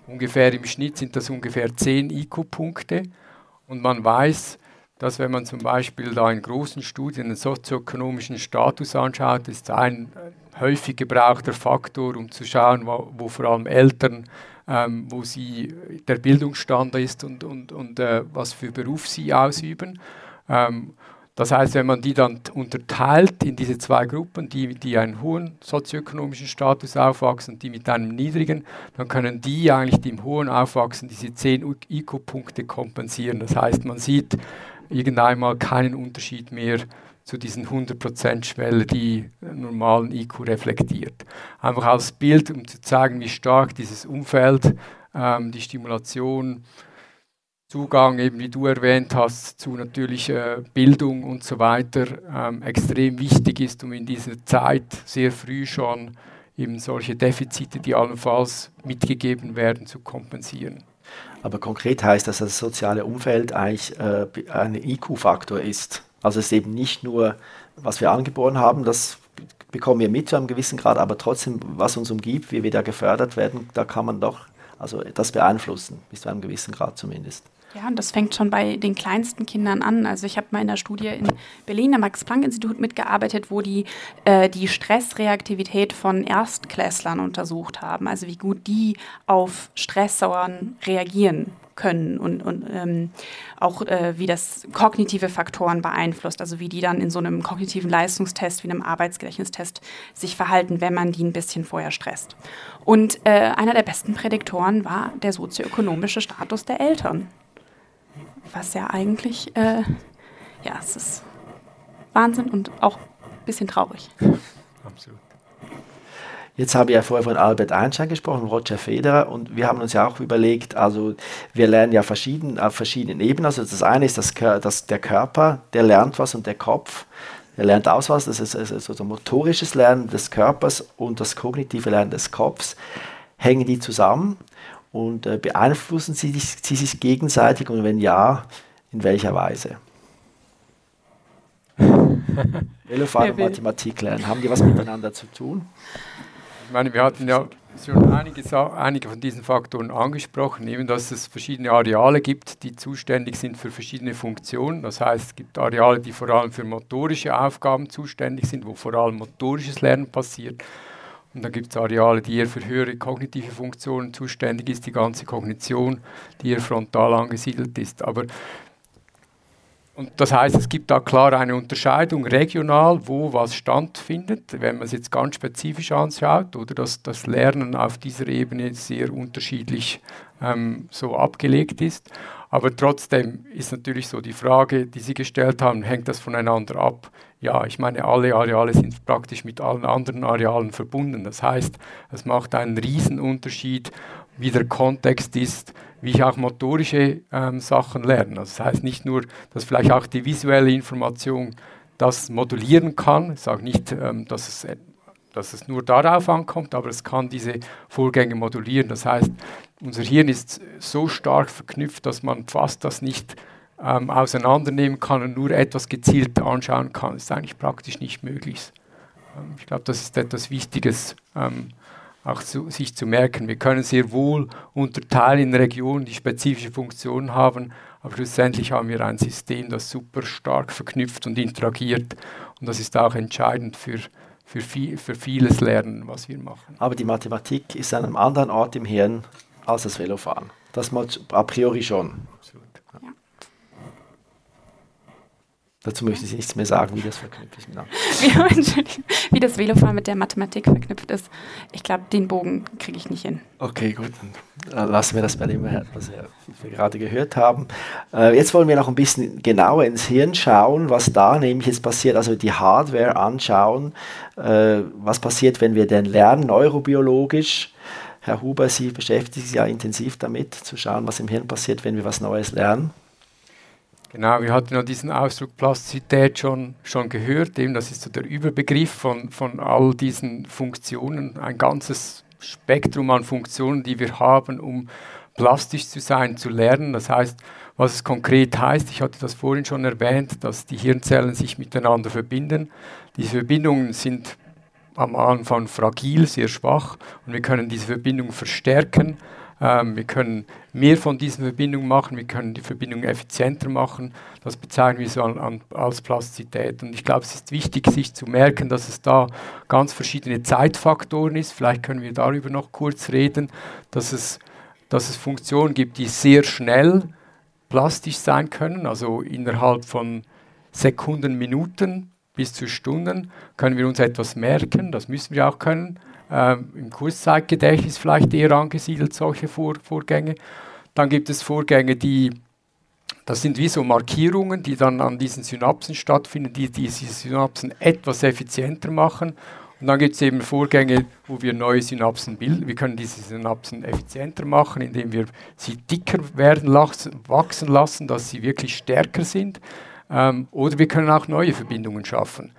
Ungefähr im Schnitt sind das ungefähr 10 IQ-Punkte und man weiß, dass wenn man zum Beispiel da in großen Studien den sozioökonomischen Status anschaut, ist ein häufig gebrauchter Faktor, um zu schauen, wo, wo vor allem Eltern ähm, wo sie der Bildungsstand ist und, und, und äh, was für Beruf sie ausüben. Ähm, das heißt, wenn man die dann unterteilt in diese zwei Gruppen, die, die einen hohen sozioökonomischen Status aufwachsen und die mit einem niedrigen, dann können die eigentlich, die im hohen aufwachsen, diese 10 IQ-Punkte kompensieren. Das heißt, man sieht irgendeinmal keinen Unterschied mehr zu diesen 100%-Schwelle, die normalen IQ reflektiert. Einfach als Bild, um zu zeigen, wie stark dieses Umfeld, ähm, die Stimulation, Zugang, eben wie du erwähnt hast, zu natürlicher Bildung und so weiter, ähm, extrem wichtig ist, um in dieser Zeit sehr früh schon eben solche Defizite, die allenfalls mitgegeben werden, zu kompensieren. Aber konkret heißt das, dass das soziale Umfeld eigentlich äh, ein IQ-Faktor ist. Also es ist eben nicht nur, was wir angeboren haben, das bekommen wir mit zu einem gewissen Grad, aber trotzdem, was uns umgibt, wie wir da gefördert werden, da kann man doch also das beeinflussen, bis zu einem gewissen Grad zumindest. Ja, und das fängt schon bei den kleinsten Kindern an. Also ich habe mal in der Studie in Berlin am Max-Planck-Institut mitgearbeitet, wo die äh, die Stressreaktivität von Erstklässlern untersucht haben. Also wie gut die auf Stressoren reagieren können und, und ähm, auch äh, wie das kognitive Faktoren beeinflusst, also wie die dann in so einem kognitiven Leistungstest wie einem Arbeitsgedächtnistest sich verhalten, wenn man die ein bisschen vorher stresst. Und äh, einer der besten Prädiktoren war der sozioökonomische Status der Eltern. Was ja eigentlich, äh, ja, es ist Wahnsinn und auch ein bisschen traurig. Absolut. Jetzt habe ich ja vorher von Albert Einstein gesprochen, Roger Federer, und wir haben uns ja auch überlegt, also wir lernen ja verschieden, auf verschiedenen Ebenen. Also das eine ist das, das, der Körper, der lernt was und der Kopf, der lernt aus was. Das ist also so motorisches Lernen des Körpers und das kognitive Lernen des Kopfs. Hängen die zusammen und äh, beeinflussen sie, sie sich gegenseitig und wenn ja, in welcher Weise? Velofahren und Mathematik lernen, haben die was miteinander zu tun? Ich meine, wir hatten ja schon einige, einige von diesen Faktoren angesprochen, eben dass es verschiedene Areale gibt, die zuständig sind für verschiedene Funktionen. Das heißt, es gibt Areale, die vor allem für motorische Aufgaben zuständig sind, wo vor allem motorisches Lernen passiert. Und dann gibt es Areale, die eher für höhere kognitive Funktionen zuständig ist, die ganze Kognition, die eher frontal angesiedelt ist. Aber und das heißt, es gibt da klar eine Unterscheidung regional, wo was stattfindet, wenn man es jetzt ganz spezifisch anschaut, oder dass das Lernen auf dieser Ebene sehr unterschiedlich ähm, so abgelegt ist. Aber trotzdem ist natürlich so die Frage, die Sie gestellt haben, hängt das voneinander ab? Ja, ich meine, alle Areale sind praktisch mit allen anderen Arealen verbunden. Das heißt, es macht einen Riesenunterschied, wie der Kontext ist, wie ich auch motorische ähm, Sachen lerne. Also das heißt nicht nur, dass vielleicht auch die visuelle Information das modulieren kann. Ich sage nicht, ähm, dass, es, dass es nur darauf ankommt, aber es kann diese Vorgänge modulieren. Das heißt, unser Hirn ist so stark verknüpft, dass man fast das nicht ähm, auseinandernehmen kann und nur etwas gezielt anschauen kann. Ist eigentlich praktisch nicht möglich. Ähm, ich glaube, das ist etwas Wichtiges. Ähm, auch zu, sich zu merken. Wir können sehr wohl unterteilen in Regionen, die spezifische Funktionen haben, Aber schlussendlich haben wir ein System, das super stark verknüpft und interagiert. Und das ist auch entscheidend für, für, viel, für vieles Lernen, was wir machen. Aber die Mathematik ist an einem anderen Ort im Hirn als das Velofahren. Das mal a priori schon. Dazu möchte ich nichts mehr sagen, wie das verknüpft ist wie das Velofahren mit der Mathematik verknüpft ist. Ich glaube, den Bogen kriege ich nicht hin. Okay, gut. Dann lassen wir das bei dem, was wir gerade gehört haben. Äh, jetzt wollen wir noch ein bisschen genauer ins Hirn schauen, was da nämlich jetzt passiert, also die Hardware anschauen. Äh, was passiert, wenn wir denn lernen, neurobiologisch? Herr Huber, Sie beschäftigen sich ja intensiv damit, zu schauen, was im Hirn passiert, wenn wir was Neues lernen. Genau, wir hatten ja diesen Ausdruck Plastizität schon, schon gehört. Eben, das ist so der Überbegriff von, von all diesen Funktionen, ein ganzes Spektrum an Funktionen, die wir haben, um plastisch zu sein, zu lernen. Das heißt, was es konkret heißt, ich hatte das vorhin schon erwähnt, dass die Hirnzellen sich miteinander verbinden. Diese Verbindungen sind am Anfang fragil, sehr schwach und wir können diese Verbindung verstärken ähm, wir können mehr von diesen Verbindungen machen, wir können die Verbindung effizienter machen. Das bezeichnen wir so an, an, als Plastizität. Und ich glaube, es ist wichtig, sich zu merken, dass es da ganz verschiedene Zeitfaktoren ist. Vielleicht können wir darüber noch kurz reden, dass es, dass es Funktionen gibt, die sehr schnell plastisch sein können, also innerhalb von Sekunden, Minuten bis zu Stunden können wir uns etwas merken, das müssen wir auch können ähm, Im Kurszeitgedächtnis vielleicht eher angesiedelt, solche Vor Vorgänge. Dann gibt es Vorgänge, die, das sind wie so Markierungen, die dann an diesen Synapsen stattfinden, die diese Synapsen etwas effizienter machen. Und dann gibt es eben Vorgänge, wo wir neue Synapsen bilden. Wir können diese Synapsen effizienter machen, indem wir sie dicker werden lassen, wachsen lassen, dass sie wirklich stärker sind. Ähm, oder wir können auch neue Verbindungen schaffen.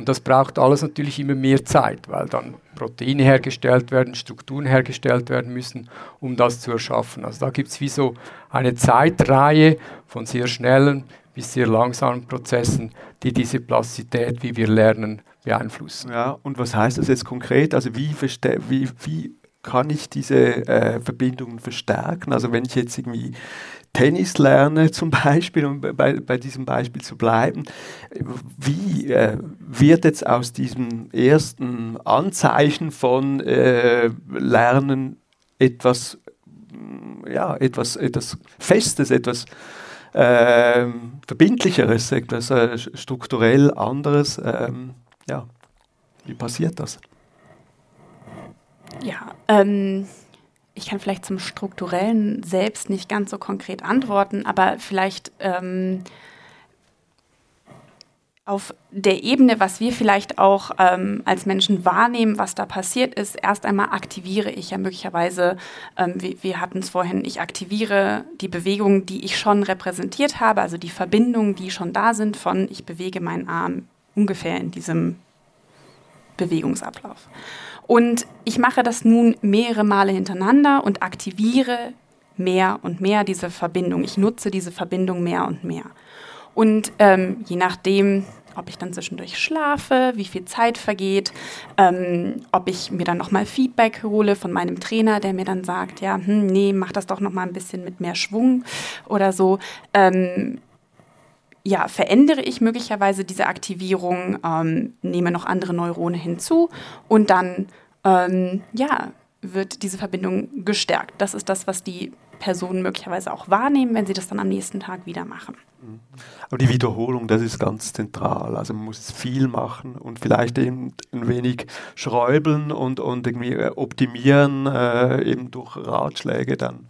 Und das braucht alles natürlich immer mehr Zeit, weil dann Proteine hergestellt werden, Strukturen hergestellt werden müssen, um das zu erschaffen. Also da gibt es wie so eine Zeitreihe von sehr schnellen bis sehr langsamen Prozessen, die diese Plastizität, wie wir lernen, beeinflussen. Ja, und was heißt das jetzt konkret? Also wie, wie, wie kann ich diese äh, Verbindungen verstärken? Also wenn ich jetzt irgendwie Tennis lerne zum Beispiel, um bei, bei diesem Beispiel zu bleiben, wie äh, wird jetzt aus diesem ersten Anzeichen von äh, Lernen etwas, ja, etwas, etwas Festes, etwas äh, Verbindlicheres, etwas äh, strukturell anderes? Ähm, ja, wie passiert das? Ja, ähm, ich kann vielleicht zum strukturellen selbst nicht ganz so konkret antworten, aber vielleicht ähm, auf der Ebene, was wir vielleicht auch ähm, als Menschen wahrnehmen, was da passiert ist, erst einmal aktiviere ich ja möglicherweise, ähm, wir, wir hatten es vorhin, ich aktiviere die Bewegungen, die ich schon repräsentiert habe, also die Verbindungen, die schon da sind von, ich bewege meinen Arm ungefähr in diesem Bewegungsablauf. Und ich mache das nun mehrere Male hintereinander und aktiviere mehr und mehr diese Verbindung. Ich nutze diese Verbindung mehr und mehr. Und ähm, je nachdem, ob ich dann zwischendurch schlafe, wie viel Zeit vergeht, ähm, ob ich mir dann nochmal Feedback hole von meinem Trainer, der mir dann sagt, ja, hm, nee, mach das doch nochmal ein bisschen mit mehr Schwung oder so. Ähm, ja, verändere ich möglicherweise diese Aktivierung, ähm, nehme noch andere Neurone hinzu und dann ähm, ja, wird diese Verbindung gestärkt. Das ist das, was die Personen möglicherweise auch wahrnehmen, wenn sie das dann am nächsten Tag wieder machen. Aber die Wiederholung, das ist ganz zentral. Also man muss viel machen und vielleicht eben ein wenig schräubeln und, und irgendwie optimieren, äh, eben durch Ratschläge dann.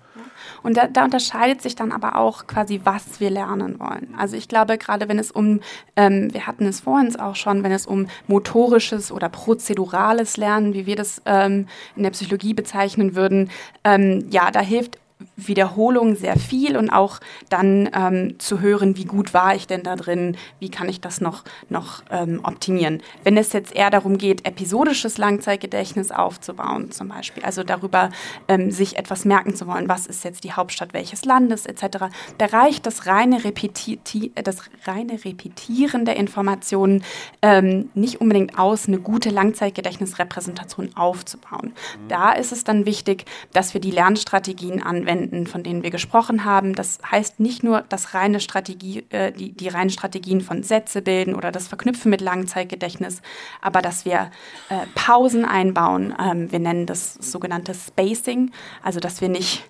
Und da, da, unterscheidet sich dann aber auch quasi, was wir lernen wollen. Also ich glaube, gerade wenn es um, ähm, wir hatten es vorhin auch schon, wenn es um motorisches oder prozedurales Lernen, wie wir das ähm, in der Psychologie bezeichnen würden, ähm, ja, da hilft Wiederholung sehr viel und auch dann ähm, zu hören, wie gut war ich denn da drin, wie kann ich das noch, noch ähm, optimieren. Wenn es jetzt eher darum geht, episodisches Langzeitgedächtnis aufzubauen, zum Beispiel, also darüber ähm, sich etwas merken zu wollen, was ist jetzt die Hauptstadt welches Landes etc., da reicht das reine, Repeti das reine Repetieren der Informationen ähm, nicht unbedingt aus, eine gute Langzeitgedächtnisrepräsentation aufzubauen. Da ist es dann wichtig, dass wir die Lernstrategien anwenden, anwenden, von denen wir gesprochen haben. Das heißt nicht nur das reine Strategie, äh, die, die reinen Strategien von Sätze bilden oder das Verknüpfen mit Langzeitgedächtnis, aber dass wir äh, Pausen einbauen. Ähm, wir nennen das sogenannte Spacing, also dass wir nicht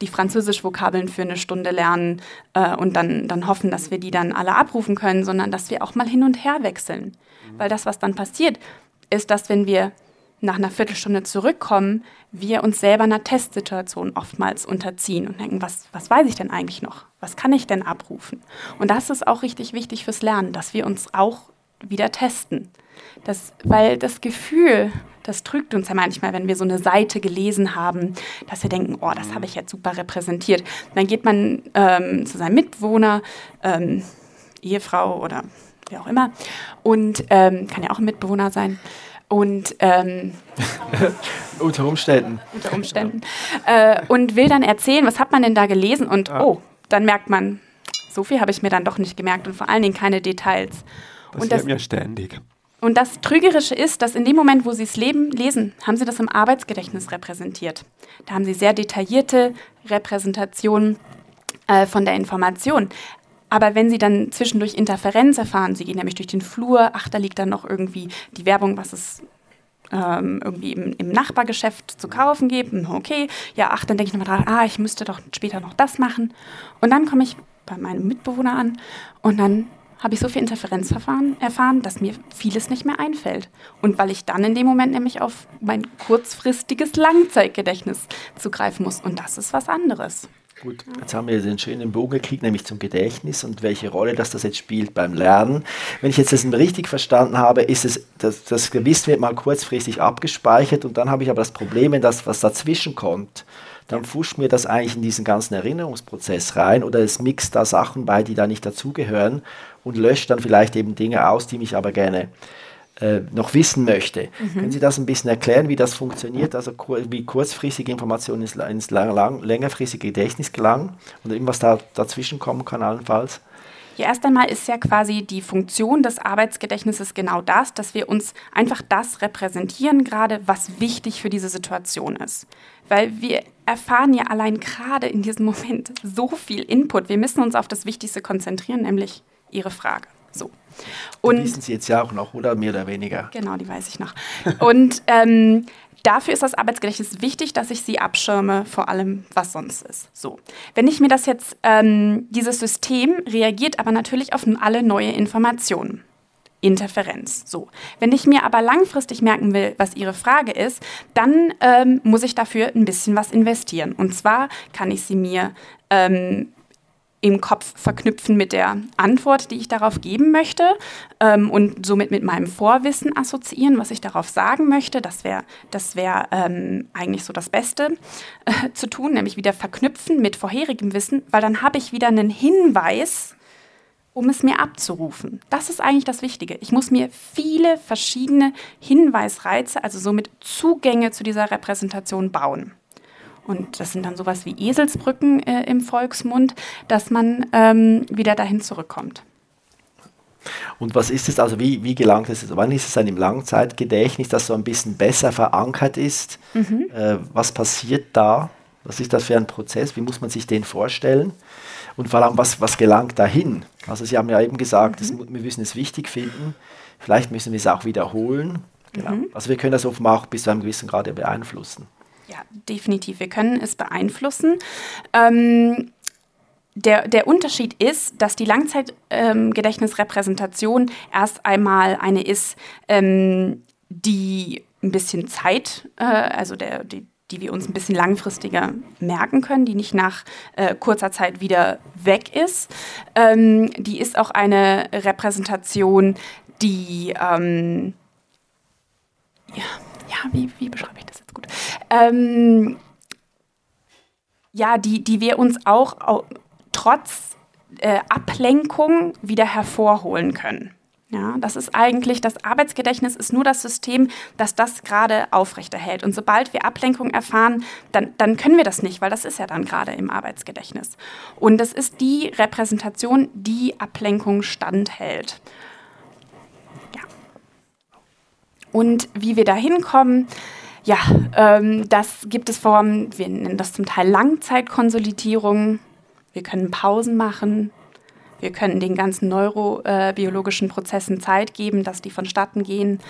die Französisch-Vokabeln für eine Stunde lernen äh, und dann, dann hoffen, dass wir die dann alle abrufen können, sondern dass wir auch mal hin und her wechseln. Mhm. Weil das, was dann passiert, ist, dass wenn wir nach einer Viertelstunde zurückkommen, wir uns selber einer Testsituation oftmals unterziehen und denken, was, was weiß ich denn eigentlich noch? Was kann ich denn abrufen? Und das ist auch richtig wichtig fürs Lernen, dass wir uns auch wieder testen. Das, weil das Gefühl, das trügt uns ja manchmal, wenn wir so eine Seite gelesen haben, dass wir denken, oh, das habe ich jetzt super repräsentiert. Dann geht man ähm, zu seinem Mitwohner, ähm, Ehefrau oder wer auch immer, und ähm, kann ja auch ein Mitbewohner sein. Und ähm, unter Umständen. Unter Umständen. Äh, und will dann erzählen, was hat man denn da gelesen? Und ah. oh, dann merkt man, so viel habe ich mir dann doch nicht gemerkt und vor allen Dingen keine Details. Das und das mir ständig. Und das Trügerische ist, dass in dem Moment, wo Sie es leben, lesen, haben Sie das im Arbeitsgedächtnis repräsentiert. Da haben Sie sehr detaillierte Repräsentationen äh, von der Information. Aber wenn Sie dann zwischendurch Interferenz erfahren, Sie gehen nämlich durch den Flur, ach, da liegt dann noch irgendwie die Werbung, was es ähm, irgendwie im, im, Nachbargeschäft zu kaufen gibt, hm, okay, ja, ach, dann denke ich nochmal dran, ah, ich müsste doch später noch das machen. Und dann komme ich bei meinem Mitbewohner an und dann habe ich so viel Interferenzverfahren erfahren, dass mir vieles nicht mehr einfällt. Und weil ich dann in dem Moment nämlich auf mein kurzfristiges Langzeitgedächtnis zugreifen muss. Und das ist was anderes. Gut, jetzt haben wir den schönen Bogen gekriegt, nämlich zum Gedächtnis und welche Rolle das, das jetzt spielt beim Lernen. Wenn ich jetzt das richtig verstanden habe, ist es, das, das Gewiss wird mal kurzfristig abgespeichert und dann habe ich aber das Problem, wenn das, was dazwischen kommt, dann fuscht mir das eigentlich in diesen ganzen Erinnerungsprozess rein oder es mixt da Sachen bei, die da nicht dazugehören und löscht dann vielleicht eben Dinge aus, die mich aber gerne äh, noch wissen möchte. Mhm. Können Sie das ein bisschen erklären, wie das funktioniert, also wie kurzfristige Informationen ins, ins lang, lang, längerfristige Gedächtnis gelangen und irgendwas da dazwischen kommen kann allenfalls? Ja, erst einmal ist ja quasi die Funktion des Arbeitsgedächtnisses genau das, dass wir uns einfach das repräsentieren, gerade was wichtig für diese Situation ist. Weil wir erfahren ja allein gerade in diesem Moment so viel Input. Wir müssen uns auf das Wichtigste konzentrieren, nämlich Ihre Frage. So. Und die wissen Sie jetzt ja auch noch, oder mehr oder weniger? Genau, die weiß ich noch. Und ähm, dafür ist das Arbeitsgedächtnis wichtig, dass ich sie abschirme vor allem, was sonst ist. So, wenn ich mir das jetzt, ähm, dieses System reagiert aber natürlich auf alle neue Informationen. Interferenz. So. Wenn ich mir aber langfristig merken will, was Ihre Frage ist, dann ähm, muss ich dafür ein bisschen was investieren. Und zwar kann ich sie mir ähm, im Kopf verknüpfen mit der Antwort, die ich darauf geben möchte ähm, und somit mit meinem Vorwissen assoziieren, was ich darauf sagen möchte. Das wäre das wär, ähm, eigentlich so das Beste äh, zu tun, nämlich wieder verknüpfen mit vorherigem Wissen, weil dann habe ich wieder einen Hinweis, um es mir abzurufen. Das ist eigentlich das Wichtige. Ich muss mir viele verschiedene Hinweisreize, also somit Zugänge zu dieser Repräsentation bauen. Und das sind dann sowas wie Eselsbrücken äh, im Volksmund, dass man ähm, wieder dahin zurückkommt. Und was ist es, also wie, wie gelangt es, wann ist es dann im Langzeitgedächtnis, das so ein bisschen besser verankert ist? Mhm. Äh, was passiert da? Was ist das für ein Prozess? Wie muss man sich den vorstellen? Und vor allem, was, was gelangt dahin? Also Sie haben ja eben gesagt, mhm. das, wir müssen es wichtig finden. Vielleicht müssen wir es auch wiederholen. Genau. Mhm. Also wir können das offenbar auch bis zu einem gewissen Grad beeinflussen. Ja, definitiv. Wir können es beeinflussen. Ähm, der, der Unterschied ist, dass die Langzeitgedächtnisrepräsentation ähm, erst einmal eine ist, ähm, die ein bisschen Zeit, äh, also der, die, die wir uns ein bisschen langfristiger merken können, die nicht nach äh, kurzer Zeit wieder weg ist. Ähm, die ist auch eine Repräsentation, die, ähm, ja, ja, wie, wie beschreibe ich das jetzt gut? Ähm, ja, die, die wir uns auch, auch trotz äh, Ablenkung wieder hervorholen können. Ja, das ist eigentlich, das Arbeitsgedächtnis ist nur das System, das das gerade aufrechterhält. Und sobald wir Ablenkung erfahren, dann, dann können wir das nicht, weil das ist ja dann gerade im Arbeitsgedächtnis. Und das ist die Repräsentation, die Ablenkung standhält. Ja. Und wie wir da hinkommen, Ja, ähm, das gibt es Formen, wir nennen das zum Teil Langzeitkonsolidierung. Wir können Pausen machen. Wir können den ganzen neurobiologischen Prozessen Zeit geben, dass die vonstatten gehen.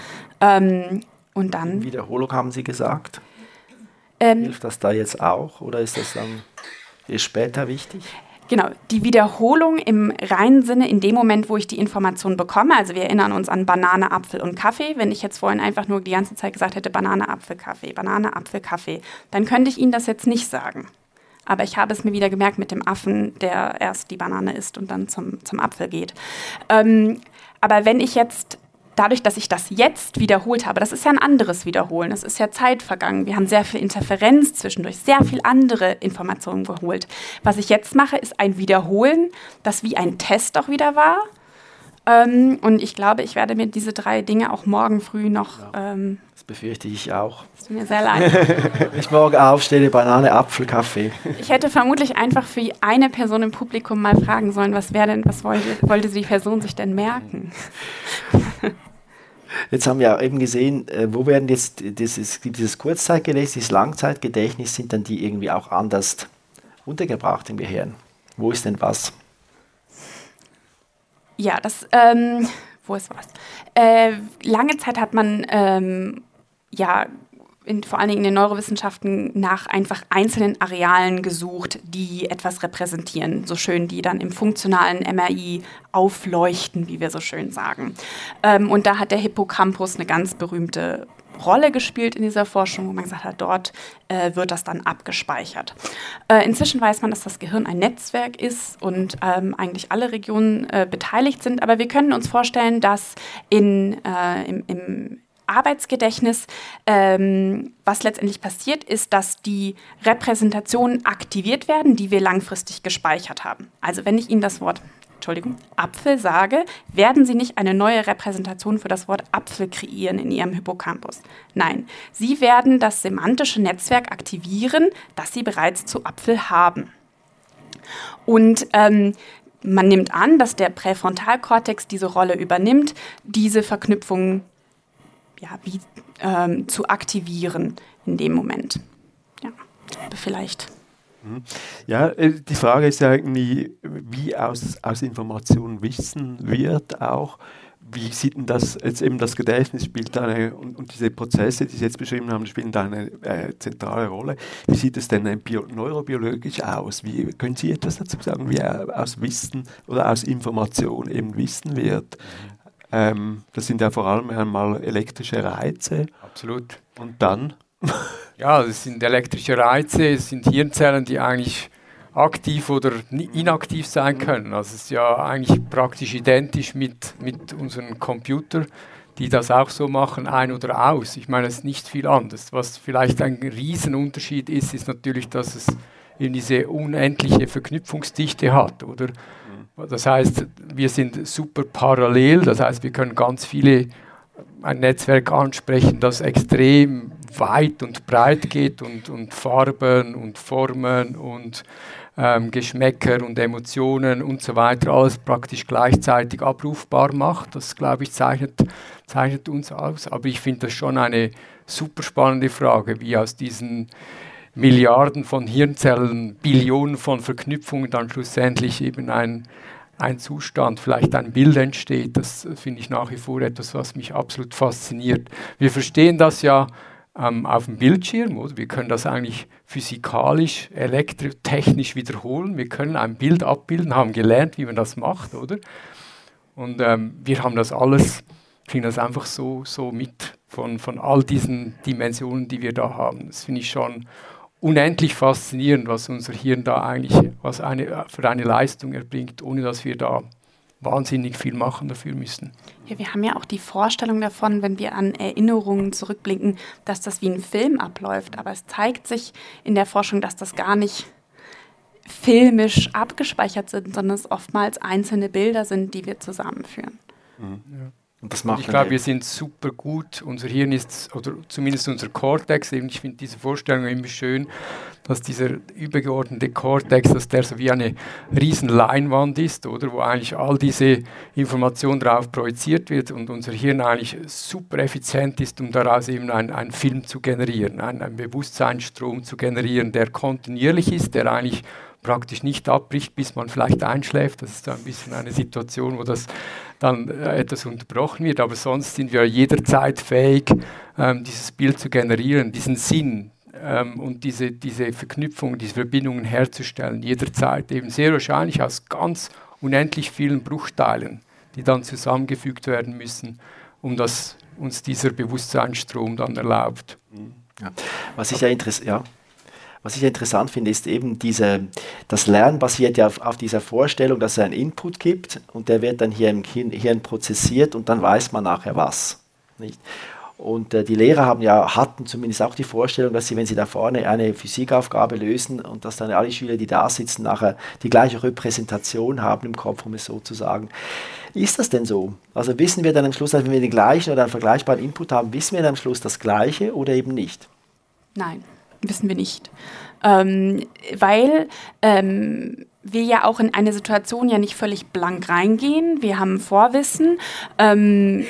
Ähm, und dann. Wiederholung haben Sie gesagt. Ähm, Hilft das da jetzt auch oder ist das dann ist später wichtig? Genau, die Wiederholung im reinen Sinne in dem Moment, wo ich die Information bekomme. Also wir erinnern uns an Banane, Apfel und Kaffee. Wenn ich jetzt vorhin einfach nur die ganze Zeit gesagt hätte, Banane, Apfel, Kaffee, Banane, Apfel, Kaffee, dann könnte ich Ihnen das jetzt nicht sagen. Aber ich habe es mir wieder gemerkt mit dem Affen, der erst die Banane isst und dann zum, zum Apfel geht. Ähm, aber wenn ich jetzt dadurch, dass ich das jetzt wiederholt habe, das ist ja ein anderes Wiederholen, das ist ja Zeit vergangen. Wir haben sehr viel Interferenz zwischendurch, sehr viel andere Informationen geholt. Was ich jetzt mache, ist ein Wiederholen, das wie ein Test auch wieder war. Ähm, und ich glaube, ich werde mir diese drei Dinge auch morgen früh noch. Ja, ähm, das befürchte ich auch. Es tut mir sehr leid. Ich morgen aufstehe, Banane, Apfel, Kaffee. Ich hätte vermutlich einfach für eine Person im Publikum mal fragen sollen, was wäre denn, was wollte, wollte die Person sich denn merken? Jetzt haben wir eben gesehen, äh, wo werden jetzt dieses, dieses Kurzzeitgedächtnis, dieses Langzeitgedächtnis, sind dann die irgendwie auch anders untergebracht im Gehirn? Wo ist denn was? Ja, das, ähm, wo ist was? Äh, lange Zeit hat man ähm, ja in, vor allen Dingen in den Neurowissenschaften nach einfach einzelnen Arealen gesucht, die etwas repräsentieren, so schön die dann im funktionalen MRI aufleuchten, wie wir so schön sagen. Ähm, und da hat der Hippocampus eine ganz berühmte Rolle gespielt in dieser Forschung, wo man gesagt hat, dort äh, wird das dann abgespeichert. Äh, inzwischen weiß man, dass das Gehirn ein Netzwerk ist und ähm, eigentlich alle Regionen äh, beteiligt sind, aber wir können uns vorstellen, dass in, äh, im, im Arbeitsgedächtnis, ähm, was letztendlich passiert, ist, dass die Repräsentationen aktiviert werden, die wir langfristig gespeichert haben. Also wenn ich Ihnen das Wort Entschuldigung, Apfel sage, werden Sie nicht eine neue Repräsentation für das Wort Apfel kreieren in Ihrem Hippocampus. Nein, Sie werden das semantische Netzwerk aktivieren, das Sie bereits zu Apfel haben. Und ähm, man nimmt an, dass der Präfrontalkortex diese Rolle übernimmt, diese Verknüpfungen ja, wie, ähm, zu aktivieren in dem Moment. Ja, vielleicht. Mhm. Ja, äh, die Frage ist ja irgendwie, wie aus, aus Informationen Wissen wird auch. Wie sieht denn das jetzt eben das Gedächtnis spielt eine und, und diese Prozesse, die Sie jetzt beschrieben haben, spielen da eine äh, zentrale Rolle. Wie sieht es denn bio, neurobiologisch aus? Wie können Sie etwas dazu sagen, wie aus Wissen oder aus Information eben Wissen wird? Ähm, das sind ja vor allem einmal elektrische Reize. Absolut. Und dann? ja, das sind elektrische Reize, es sind Hirnzellen, die eigentlich aktiv oder inaktiv sein können. Also es ist ja eigentlich praktisch identisch mit, mit unseren Computern, die das auch so machen, ein oder aus. Ich meine, es ist nicht viel anders. Was vielleicht ein Riesenunterschied ist, ist natürlich, dass es eben diese unendliche Verknüpfungsdichte hat, oder? Das heißt, wir sind super parallel, das heißt, wir können ganz viele ein Netzwerk ansprechen, das extrem weit und breit geht und, und Farben und Formen und ähm, Geschmäcker und Emotionen und so weiter alles praktisch gleichzeitig abrufbar macht. Das, glaube ich, zeichnet, zeichnet uns aus. Aber ich finde das schon eine super spannende Frage, wie aus diesen Milliarden von Hirnzellen, Billionen von Verknüpfungen dann schlussendlich eben ein, ein Zustand, vielleicht ein Bild entsteht. Das finde ich nach wie vor etwas, was mich absolut fasziniert. Wir verstehen das ja ähm, auf dem Bildschirm, oder? wir können das eigentlich physikalisch, elektrotechnisch wiederholen. Wir können ein Bild abbilden, haben gelernt, wie man das macht, oder? Und ähm, wir haben das alles, kriegen das einfach so, so mit von, von all diesen Dimensionen, die wir da haben. Das finde ich schon unendlich faszinierend, was unser Hirn da eigentlich was eine, für eine Leistung erbringt, ohne dass wir da wahnsinnig viel machen dafür müssen. Ja, wir haben ja auch die Vorstellung davon, wenn wir an Erinnerungen zurückblicken, dass das wie ein Film abläuft. Aber es zeigt sich in der Forschung, dass das gar nicht filmisch abgespeichert sind, sondern es oftmals einzelne Bilder sind, die wir zusammenführen. Mhm. Ja. Und das macht ich glaube, wir. sind super gut. Unser Hirn ist, oder zumindest unser Cortex, eben, ich finde diese Vorstellung immer schön, dass dieser übergeordnete Cortex, dass der so wie eine riesen Leinwand ist, oder? Wo eigentlich all diese Information drauf projiziert wird und unser Hirn eigentlich super effizient ist, um daraus eben einen Film zu generieren, einen, einen Bewusstseinsstrom zu generieren, der kontinuierlich ist, der eigentlich praktisch nicht abbricht, bis man vielleicht einschläft. Das ist ein bisschen eine Situation, wo das dann äh, etwas unterbrochen wird. Aber sonst sind wir jederzeit fähig, ähm, dieses Bild zu generieren, diesen Sinn ähm, und diese, diese Verknüpfungen, diese Verbindungen herzustellen, jederzeit. Eben sehr wahrscheinlich aus ganz unendlich vielen Bruchteilen, die dann zusammengefügt werden müssen, um dass uns dieser Bewusstseinsstrom dann erlaubt. Ja. Was ich ja interessiert, ja. Was ich interessant finde, ist eben diese, das Lernen basiert ja auf, auf, dieser Vorstellung, dass es einen Input gibt und der wird dann hier im Hirn prozessiert und dann weiß man nachher was. Nicht? Und äh, die Lehrer haben ja, hatten zumindest auch die Vorstellung, dass sie, wenn sie da vorne eine Physikaufgabe lösen und dass dann alle Schüler, die da sitzen, nachher die gleiche Repräsentation haben im Kopf, um es so zu sagen. Ist das denn so? Also wissen wir dann am Schluss, wenn wir den gleichen oder einen vergleichbaren Input haben, wissen wir dann am Schluss das Gleiche oder eben nicht? Nein wissen wir nicht. Ähm, weil ähm, wir ja auch in eine Situation ja nicht völlig blank reingehen. Wir haben Vorwissen. Ähm,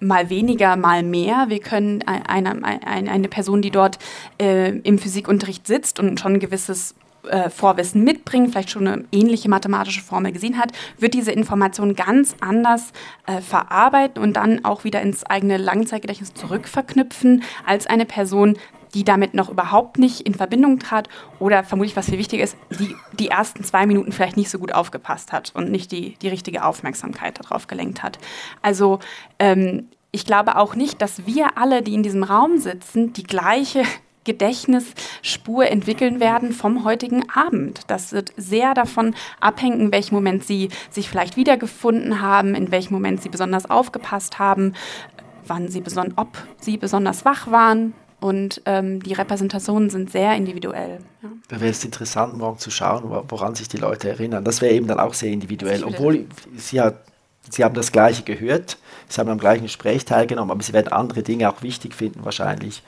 mal weniger, mal mehr. Wir können eine, eine, eine Person, die dort äh, im Physikunterricht sitzt und schon ein gewisses äh, Vorwissen mitbringen, vielleicht schon eine ähnliche mathematische Formel gesehen hat, wird diese Information ganz anders äh, verarbeiten und dann auch wieder ins eigene Langzeitgedächtnis zurückverknüpfen als eine Person, die damit noch überhaupt nicht in Verbindung trat oder vermutlich, was viel wichtiger ist, die die ersten zwei Minuten vielleicht nicht so gut aufgepasst hat und nicht die, die richtige Aufmerksamkeit darauf gelenkt hat. Also ähm, ich glaube auch nicht, dass wir alle, die in diesem Raum sitzen, die gleiche Gedächtnisspur entwickeln werden vom heutigen Abend. Das wird sehr davon abhängen, in welchem Moment Sie sich vielleicht wiedergefunden haben, in welchem Moment Sie besonders aufgepasst haben, wann Sie beson ob Sie besonders wach waren, und ähm, die Repräsentationen sind sehr individuell. Ja. Da wäre es interessant, morgen zu schauen, woran sich die Leute erinnern. Das wäre eben dann auch sehr individuell. Obwohl sie, hat, sie haben das Gleiche gehört, sie haben am gleichen Gespräch teilgenommen, aber sie werden andere Dinge auch wichtig finden, wahrscheinlich,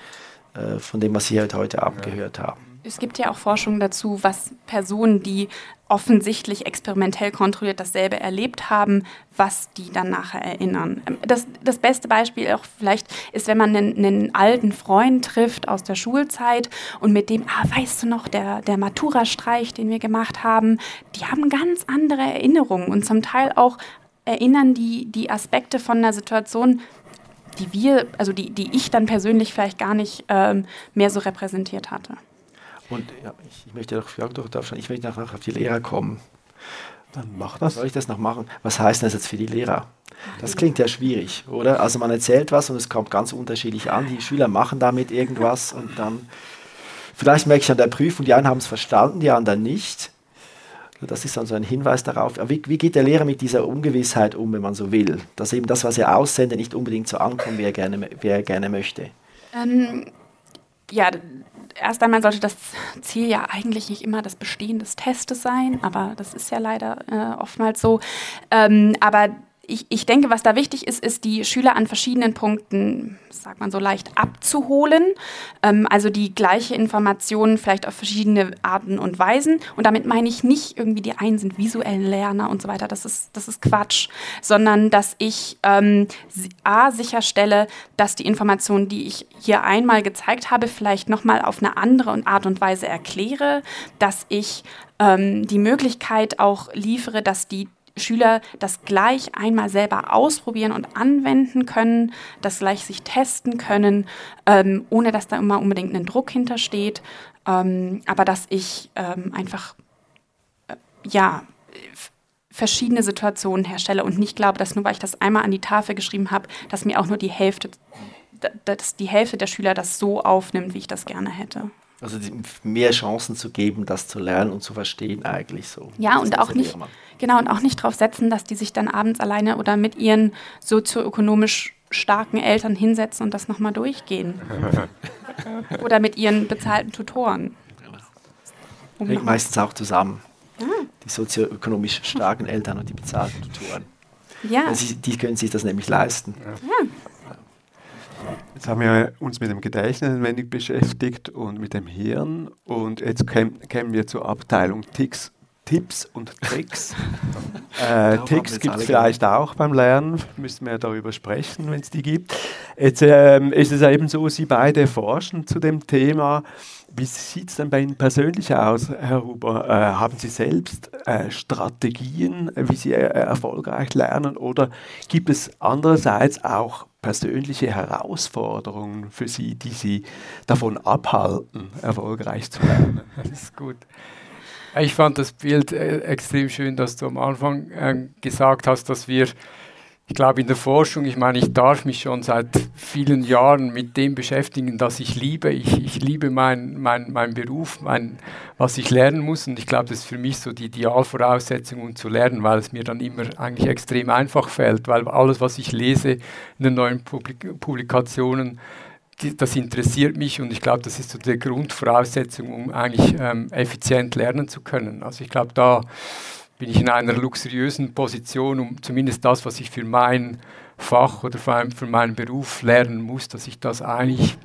äh, von dem, was sie heute, heute Abend ja. gehört haben. Es gibt ja auch Forschung dazu, was Personen, die offensichtlich experimentell kontrolliert dasselbe erlebt haben, was die dann nachher erinnern. Das, das beste Beispiel auch vielleicht ist, wenn man einen, einen, alten Freund trifft aus der Schulzeit und mit dem, ah, weißt du noch, der, der Matura-Streich, den wir gemacht haben, die haben ganz andere Erinnerungen und zum Teil auch erinnern die, die Aspekte von einer Situation, die wir, also die, die ich dann persönlich vielleicht gar nicht ähm, mehr so repräsentiert hatte. Und ja, ich, ich möchte doch, ja, doch, darf schon, ich möchte nachher auf die Lehrer kommen. Dann mach das. Soll ich das noch machen? Was heißt das jetzt für die Lehrer? Das klingt ja schwierig, oder? Also man erzählt was und es kommt ganz unterschiedlich an. Die Schüler machen damit irgendwas und dann, vielleicht merke ich an der Prüfung, die einen haben es verstanden, die anderen nicht. Das ist dann so ein Hinweis darauf. Wie, wie, geht der Lehrer mit dieser Ungewissheit um, wenn man so will? Dass eben das, was er aussendet, nicht unbedingt so ankommt, wie er gerne, wie er gerne möchte. Ähm, ja, erst einmal sollte das Ziel ja eigentlich nicht immer das Bestehen des Testes sein, aber das ist ja leider äh, oftmals so. Ähm, aber ich, ich denke, was da wichtig ist, ist, die Schüler an verschiedenen Punkten, sagt man so leicht, abzuholen. Ähm, also die gleiche Information vielleicht auf verschiedene Arten und Weisen. Und damit meine ich nicht irgendwie, die einen sind visuellen Lerner und so weiter. Das ist, das ist Quatsch. Sondern, dass ich ähm, A, sicherstelle, dass die Informationen, die ich hier einmal gezeigt habe, vielleicht nochmal auf eine andere Art und Weise erkläre. Dass ich ähm, die Möglichkeit auch liefere, dass die Schüler das gleich einmal selber ausprobieren und anwenden können, das gleich sich testen können, ähm, ohne dass da immer unbedingt ein Druck hintersteht. Ähm, aber dass ich ähm, einfach, äh, ja, verschiedene Situationen herstelle und nicht glaube, dass nur weil ich das einmal an die Tafel geschrieben habe, dass mir auch nur die Hälfte, dass die Hälfte der Schüler das so aufnimmt, wie ich das gerne hätte. Also mehr Chancen zu geben, das zu lernen und zu verstehen eigentlich so. Ja, und auch nicht, genau, und auch nicht darauf setzen, dass die sich dann abends alleine oder mit ihren sozioökonomisch starken Eltern hinsetzen und das nochmal durchgehen. oder mit ihren bezahlten Tutoren. Um Hängt meistens auch zusammen. Ah. Die sozioökonomisch starken Eltern und die bezahlten Tutoren. Ja. Sie, die können sich das nämlich leisten. Ja. Jetzt haben wir uns mit dem Gedächtnis ein wenig beschäftigt und mit dem Hirn. Und jetzt kämen wir zur Abteilung Ticks, Tipps und Tricks. äh, Ticks gibt es vielleicht auch beim Lernen, müssen wir darüber sprechen, wenn es die gibt. Jetzt ähm, ist es eben so, Sie beide forschen zu dem Thema. Wie sieht es denn bei Ihnen persönlich aus, Herr Huber? Äh, haben Sie selbst äh, Strategien, wie Sie äh, erfolgreich lernen oder gibt es andererseits auch persönliche Herausforderungen für Sie, die Sie davon abhalten, erfolgreich zu lernen? Das ist gut. Ich fand das Bild äh, extrem schön, dass du am Anfang äh, gesagt hast, dass wir ich glaube, in der Forschung, ich meine, ich darf mich schon seit vielen Jahren mit dem beschäftigen, das ich liebe. Ich, ich liebe meinen mein, mein Beruf, mein, was ich lernen muss. Und ich glaube, das ist für mich so die Idealvoraussetzung, um zu lernen, weil es mir dann immer eigentlich extrem einfach fällt, weil alles, was ich lese in den neuen Publik Publikationen, die, das interessiert mich und ich glaube, das ist so die Grundvoraussetzung, um eigentlich ähm, effizient lernen zu können. Also ich glaube, da bin ich in einer luxuriösen Position, um zumindest das, was ich für mein Fach oder vor allem für meinen Beruf lernen muss, dass ich das eigentlich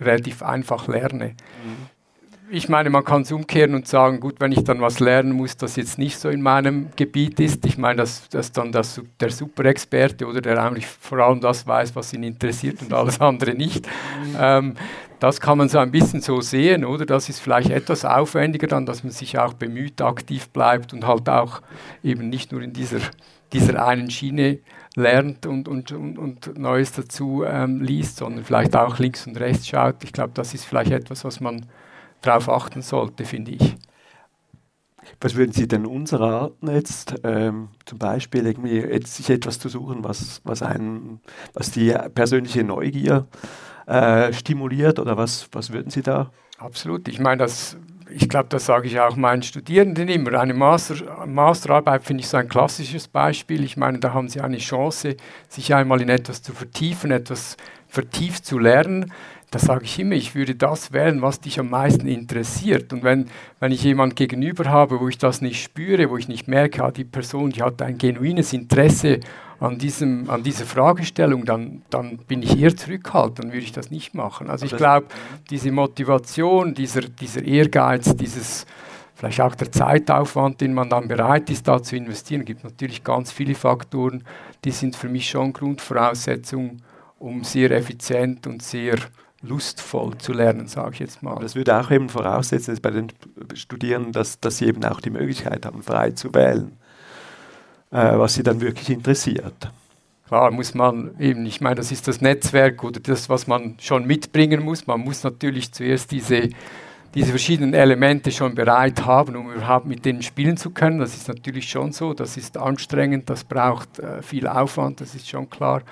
relativ einfach lerne. Mhm ich meine, man kann es umkehren und sagen, gut, wenn ich dann was lernen muss, das jetzt nicht so in meinem Gebiet ist, ich meine, dass, dass dann das, der Superexperte oder der eigentlich vor allem das weiß, was ihn interessiert und alles andere nicht, ähm, das kann man so ein bisschen so sehen, oder? Das ist vielleicht etwas aufwendiger dann, dass man sich auch bemüht, aktiv bleibt und halt auch eben nicht nur in dieser, dieser einen Schiene lernt und, und, und, und Neues dazu ähm, liest, sondern vielleicht auch links und rechts schaut. Ich glaube, das ist vielleicht etwas, was man darauf achten sollte, finde ich. Was würden Sie denn uns raten jetzt, ähm, zum Beispiel irgendwie jetzt sich etwas zu suchen, was, was, einen, was die persönliche Neugier äh, stimuliert oder was, was würden Sie da? Absolut. Ich meine, das, ich glaube, das sage ich auch meinen Studierenden immer. Eine Master, Masterarbeit finde ich so ein klassisches Beispiel. Ich meine, da haben Sie eine Chance, sich einmal in etwas zu vertiefen, etwas vertieft zu lernen da sage ich immer, ich würde das wählen, was dich am meisten interessiert. Und wenn, wenn ich jemanden gegenüber habe, wo ich das nicht spüre, wo ich nicht merke, ah, die Person die hat ein genuines Interesse an, diesem, an dieser Fragestellung, dann, dann bin ich eher zurückhaltend, dann würde ich das nicht machen. Also ich glaube, diese Motivation, dieser, dieser Ehrgeiz, dieses vielleicht auch der Zeitaufwand, den man dann bereit ist, da zu investieren, gibt natürlich ganz viele Faktoren, die sind für mich schon Grundvoraussetzungen, um sehr effizient und sehr lustvoll zu lernen, sage ich jetzt mal. Das würde auch eben voraussetzen, dass bei den Studierenden, dass, dass sie eben auch die Möglichkeit haben, frei zu wählen, äh, was sie dann wirklich interessiert. Klar, muss man eben, ich meine, das ist das Netzwerk oder das, was man schon mitbringen muss. Man muss natürlich zuerst diese, diese verschiedenen Elemente schon bereit haben, um überhaupt mit denen spielen zu können. Das ist natürlich schon so, das ist anstrengend, das braucht äh, viel Aufwand, das ist schon klar.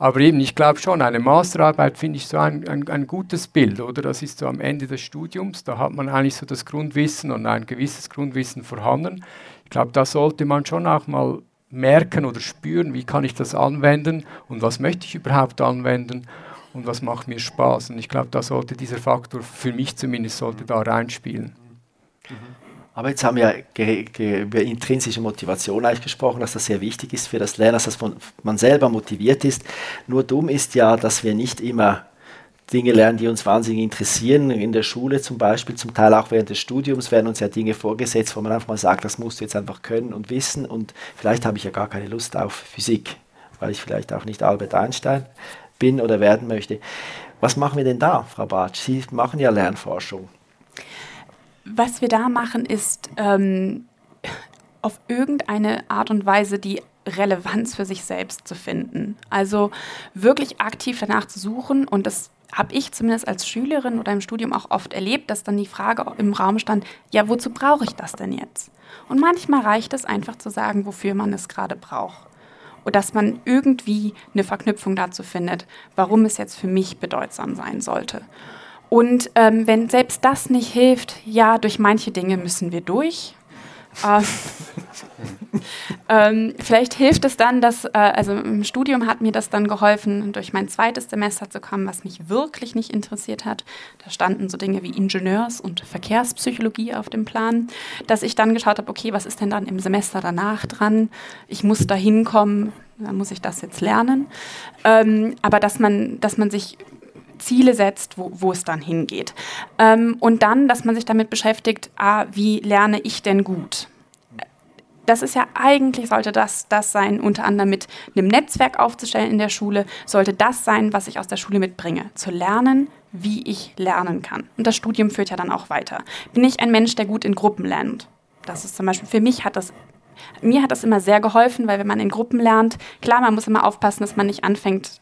Aber eben, ich glaube schon, eine Masterarbeit finde ich so ein, ein, ein, gutes Bild, oder? Das ist so am Ende des Studiums, da hat man eigentlich so das Grundwissen und ein gewisses Grundwissen vorhanden. Ich glaube, da sollte man schon auch mal merken oder spüren, wie kann ich das anwenden und was möchte ich überhaupt anwenden und was macht mir Spaß. Und ich glaube, da sollte dieser Faktor, für mich zumindest, sollte da reinspielen. Mhm. Aber jetzt haben wir über intrinsische Motivation eigentlich gesprochen, dass das sehr wichtig ist für das Lernen, dass man selber motiviert ist. Nur dumm ist ja, dass wir nicht immer Dinge lernen, die uns wahnsinnig interessieren. In der Schule zum Beispiel, zum Teil auch während des Studiums werden uns ja Dinge vorgesetzt, wo man einfach mal sagt, das musst du jetzt einfach können und wissen. Und vielleicht habe ich ja gar keine Lust auf Physik, weil ich vielleicht auch nicht Albert Einstein bin oder werden möchte. Was machen wir denn da, Frau Bartsch? Sie machen ja Lernforschung was wir da machen, ist ähm, auf irgendeine Art und Weise die Relevanz für sich selbst zu finden. Also wirklich aktiv danach zu suchen und das habe ich zumindest als Schülerin oder im Studium auch oft erlebt, dass dann die Frage im Raum stand, ja, wozu brauche ich das denn jetzt? Und manchmal reicht es einfach zu sagen, wofür man es gerade braucht. Und dass man irgendwie eine Verknüpfung dazu findet, warum es jetzt für mich bedeutsam sein sollte. Und ähm, wenn selbst das nicht hilft, ja, durch manche Dinge müssen wir durch. Ähm, ähm, vielleicht hilft es dann, dass, äh, also im Studium hat mir das dann geholfen, durch mein zweites Semester zu kommen, was mich wirklich nicht interessiert hat. Da standen so Dinge wie Ingenieurs- und Verkehrspsychologie auf dem Plan, dass ich dann geschaut habe, okay, was ist denn dann im Semester danach dran? Ich muss da hinkommen, dann muss ich das jetzt lernen. Ähm, aber dass man, dass man sich Ziele setzt, wo, wo es dann hingeht. Ähm, und dann, dass man sich damit beschäftigt, ah, wie lerne ich denn gut? Das ist ja eigentlich, sollte das das sein, unter anderem mit einem Netzwerk aufzustellen in der Schule, sollte das sein, was ich aus der Schule mitbringe. Zu lernen, wie ich lernen kann. Und das Studium führt ja dann auch weiter. Bin ich ein Mensch, der gut in Gruppen lernt? Das ist zum Beispiel, für mich hat das mir hat das immer sehr geholfen, weil wenn man in Gruppen lernt, klar, man muss immer aufpassen, dass man nicht anfängt,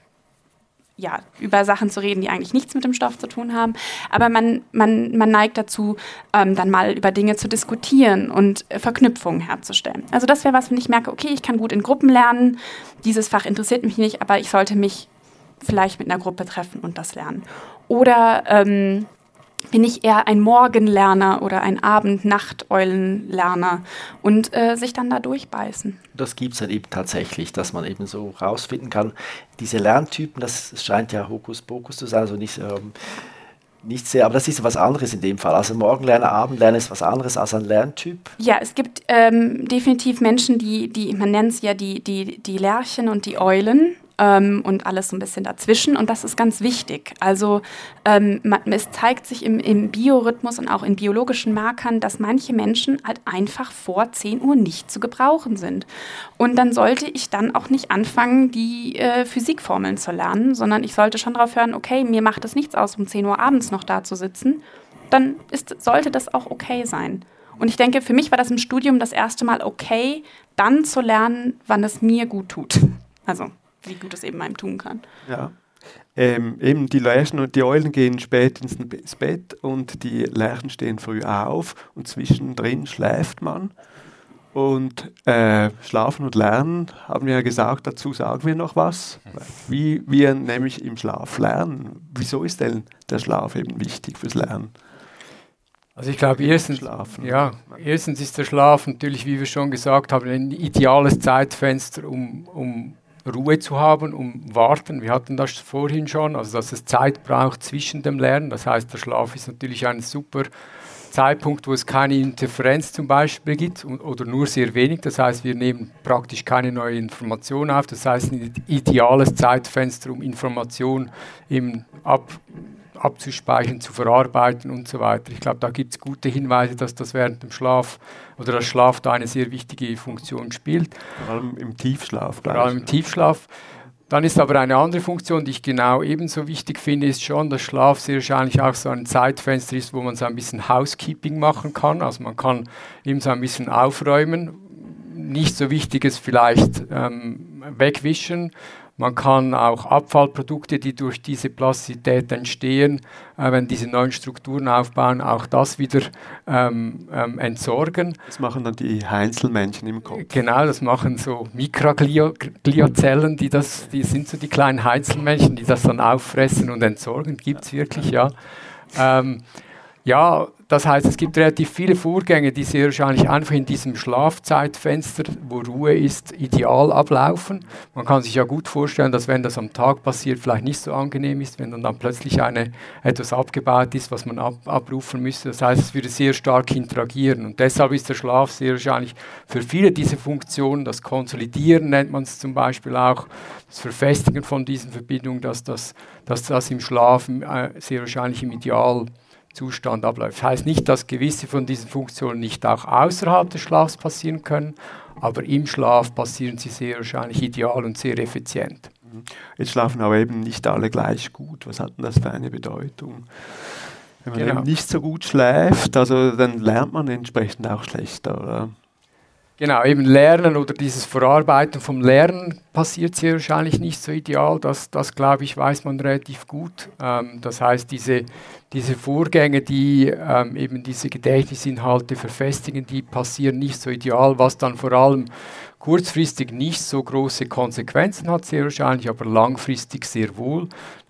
ja, über Sachen zu reden, die eigentlich nichts mit dem Stoff zu tun haben. Aber man, man, man neigt dazu, ähm, dann mal über Dinge zu diskutieren und äh, Verknüpfungen herzustellen. Also das wäre was, wenn ich merke, okay, ich kann gut in Gruppen lernen, dieses Fach interessiert mich nicht, aber ich sollte mich vielleicht mit einer Gruppe treffen und das lernen. Oder ähm, bin ich eher ein Morgenlerner oder ein Abend-Nacht-Eulenlerner und äh, sich dann da durchbeißen. Das gibt es dann eben tatsächlich, dass man eben so rausfinden kann. Diese Lerntypen, das scheint ja Hokuspokus zu sein, also nicht, ähm, nicht sehr, aber das ist was anderes in dem Fall. Also Morgenlerner, Abendlerner ist was anderes als ein Lerntyp. Ja, es gibt ähm, definitiv Menschen, die, die man nennt es ja die, die, die Lerchen und die Eulen ähm, und alles so ein bisschen dazwischen. Und das ist ganz wichtig. Also ähm, es zeigt sich im, im Biorhythmus und auch in biologischen Markern, dass manche Menschen halt einfach vor 10 Uhr nicht zu gebrauchen sind. Und dann sollte ich dann auch nicht anfangen, die äh, Physikformeln zu lernen, sondern ich sollte schon darauf hören, okay, mir macht es nichts aus, um 10 Uhr abends noch da zu sitzen. Dann ist, sollte das auch okay sein. Und ich denke, für mich war das im Studium das erste Mal okay, dann zu lernen, wann es mir gut tut. Also wie gut es eben einem tun kann. Ja. Ähm, eben die Lerchen und die Eulen gehen spät ins Bett und die Lerchen stehen früh auf und zwischendrin schläft man. Und äh, Schlafen und Lernen haben wir ja gesagt, dazu sagen wir noch was, wie wir nämlich im Schlaf lernen. Wieso ist denn der Schlaf eben wichtig fürs Lernen? Also ich glaube, erstens, ja, erstens ist der Schlaf natürlich, wie wir schon gesagt haben, ein ideales Zeitfenster, um, um Ruhe zu haben, um warten. Wir hatten das vorhin schon, also dass es Zeit braucht zwischen dem Lernen. Das heißt, der Schlaf ist natürlich ein super Zeitpunkt, wo es keine Interferenz zum Beispiel gibt oder nur sehr wenig. Das heißt, wir nehmen praktisch keine neue Information auf. Das heißt, ein ideales Zeitfenster, um Information eben ab, abzuspeichern, zu verarbeiten und so weiter. Ich glaube, da gibt es gute Hinweise, dass das während dem Schlaf oder das Schlaf da eine sehr wichtige Funktion spielt. Vor allem im Tiefschlaf. Vor allem im Tiefschlaf. Dann ist aber eine andere Funktion, die ich genau ebenso wichtig finde, ist schon, dass Schlaf sehr wahrscheinlich auch so ein Zeitfenster ist, wo man so ein bisschen Housekeeping machen kann. Also man kann eben so ein bisschen aufräumen, nicht so Wichtiges vielleicht ähm, wegwischen man kann auch Abfallprodukte, die durch diese Plastizität entstehen, äh, wenn diese neuen Strukturen aufbauen, auch das wieder ähm, ähm, entsorgen. Das machen dann die Heinzelmännchen im Kopf. Genau, das machen so Mikrogliazellen, die das, die sind so die kleinen Heinzelmännchen, die das dann auffressen und entsorgen. Gibt es wirklich, ja. Ähm, ja, das heißt, es gibt relativ viele Vorgänge, die sehr wahrscheinlich einfach in diesem Schlafzeitfenster, wo Ruhe ist, ideal ablaufen. Man kann sich ja gut vorstellen, dass wenn das am Tag passiert, vielleicht nicht so angenehm ist, wenn dann, dann plötzlich eine, etwas abgebaut ist, was man ab, abrufen müsste. Das heißt, es würde sehr stark interagieren. Und deshalb ist der Schlaf sehr wahrscheinlich für viele dieser Funktionen, das Konsolidieren nennt man es zum Beispiel auch, das Verfestigen von diesen Verbindungen, dass das, dass das im Schlaf äh, sehr wahrscheinlich im Ideal Zustand abläuft. Das heißt nicht, dass gewisse von diesen Funktionen nicht auch außerhalb des Schlafs passieren können, aber im Schlaf passieren sie sehr wahrscheinlich ideal und sehr effizient. Mhm. Jetzt schlafen aber eben nicht alle gleich gut. Was hat denn das für eine Bedeutung? Wenn man genau. eben nicht so gut schläft, also dann lernt man entsprechend auch schlechter, oder? Genau, eben Lernen oder dieses Verarbeiten vom Lernen passiert sehr wahrscheinlich nicht so ideal. Das, das glaube ich, weiß man relativ gut. Ähm, das heißt, diese, diese Vorgänge, die ähm, eben diese Gedächtnisinhalte verfestigen, die passieren nicht so ideal, was dann vor allem kurzfristig nicht so große Konsequenzen hat, sehr wahrscheinlich, aber langfristig sehr wohl.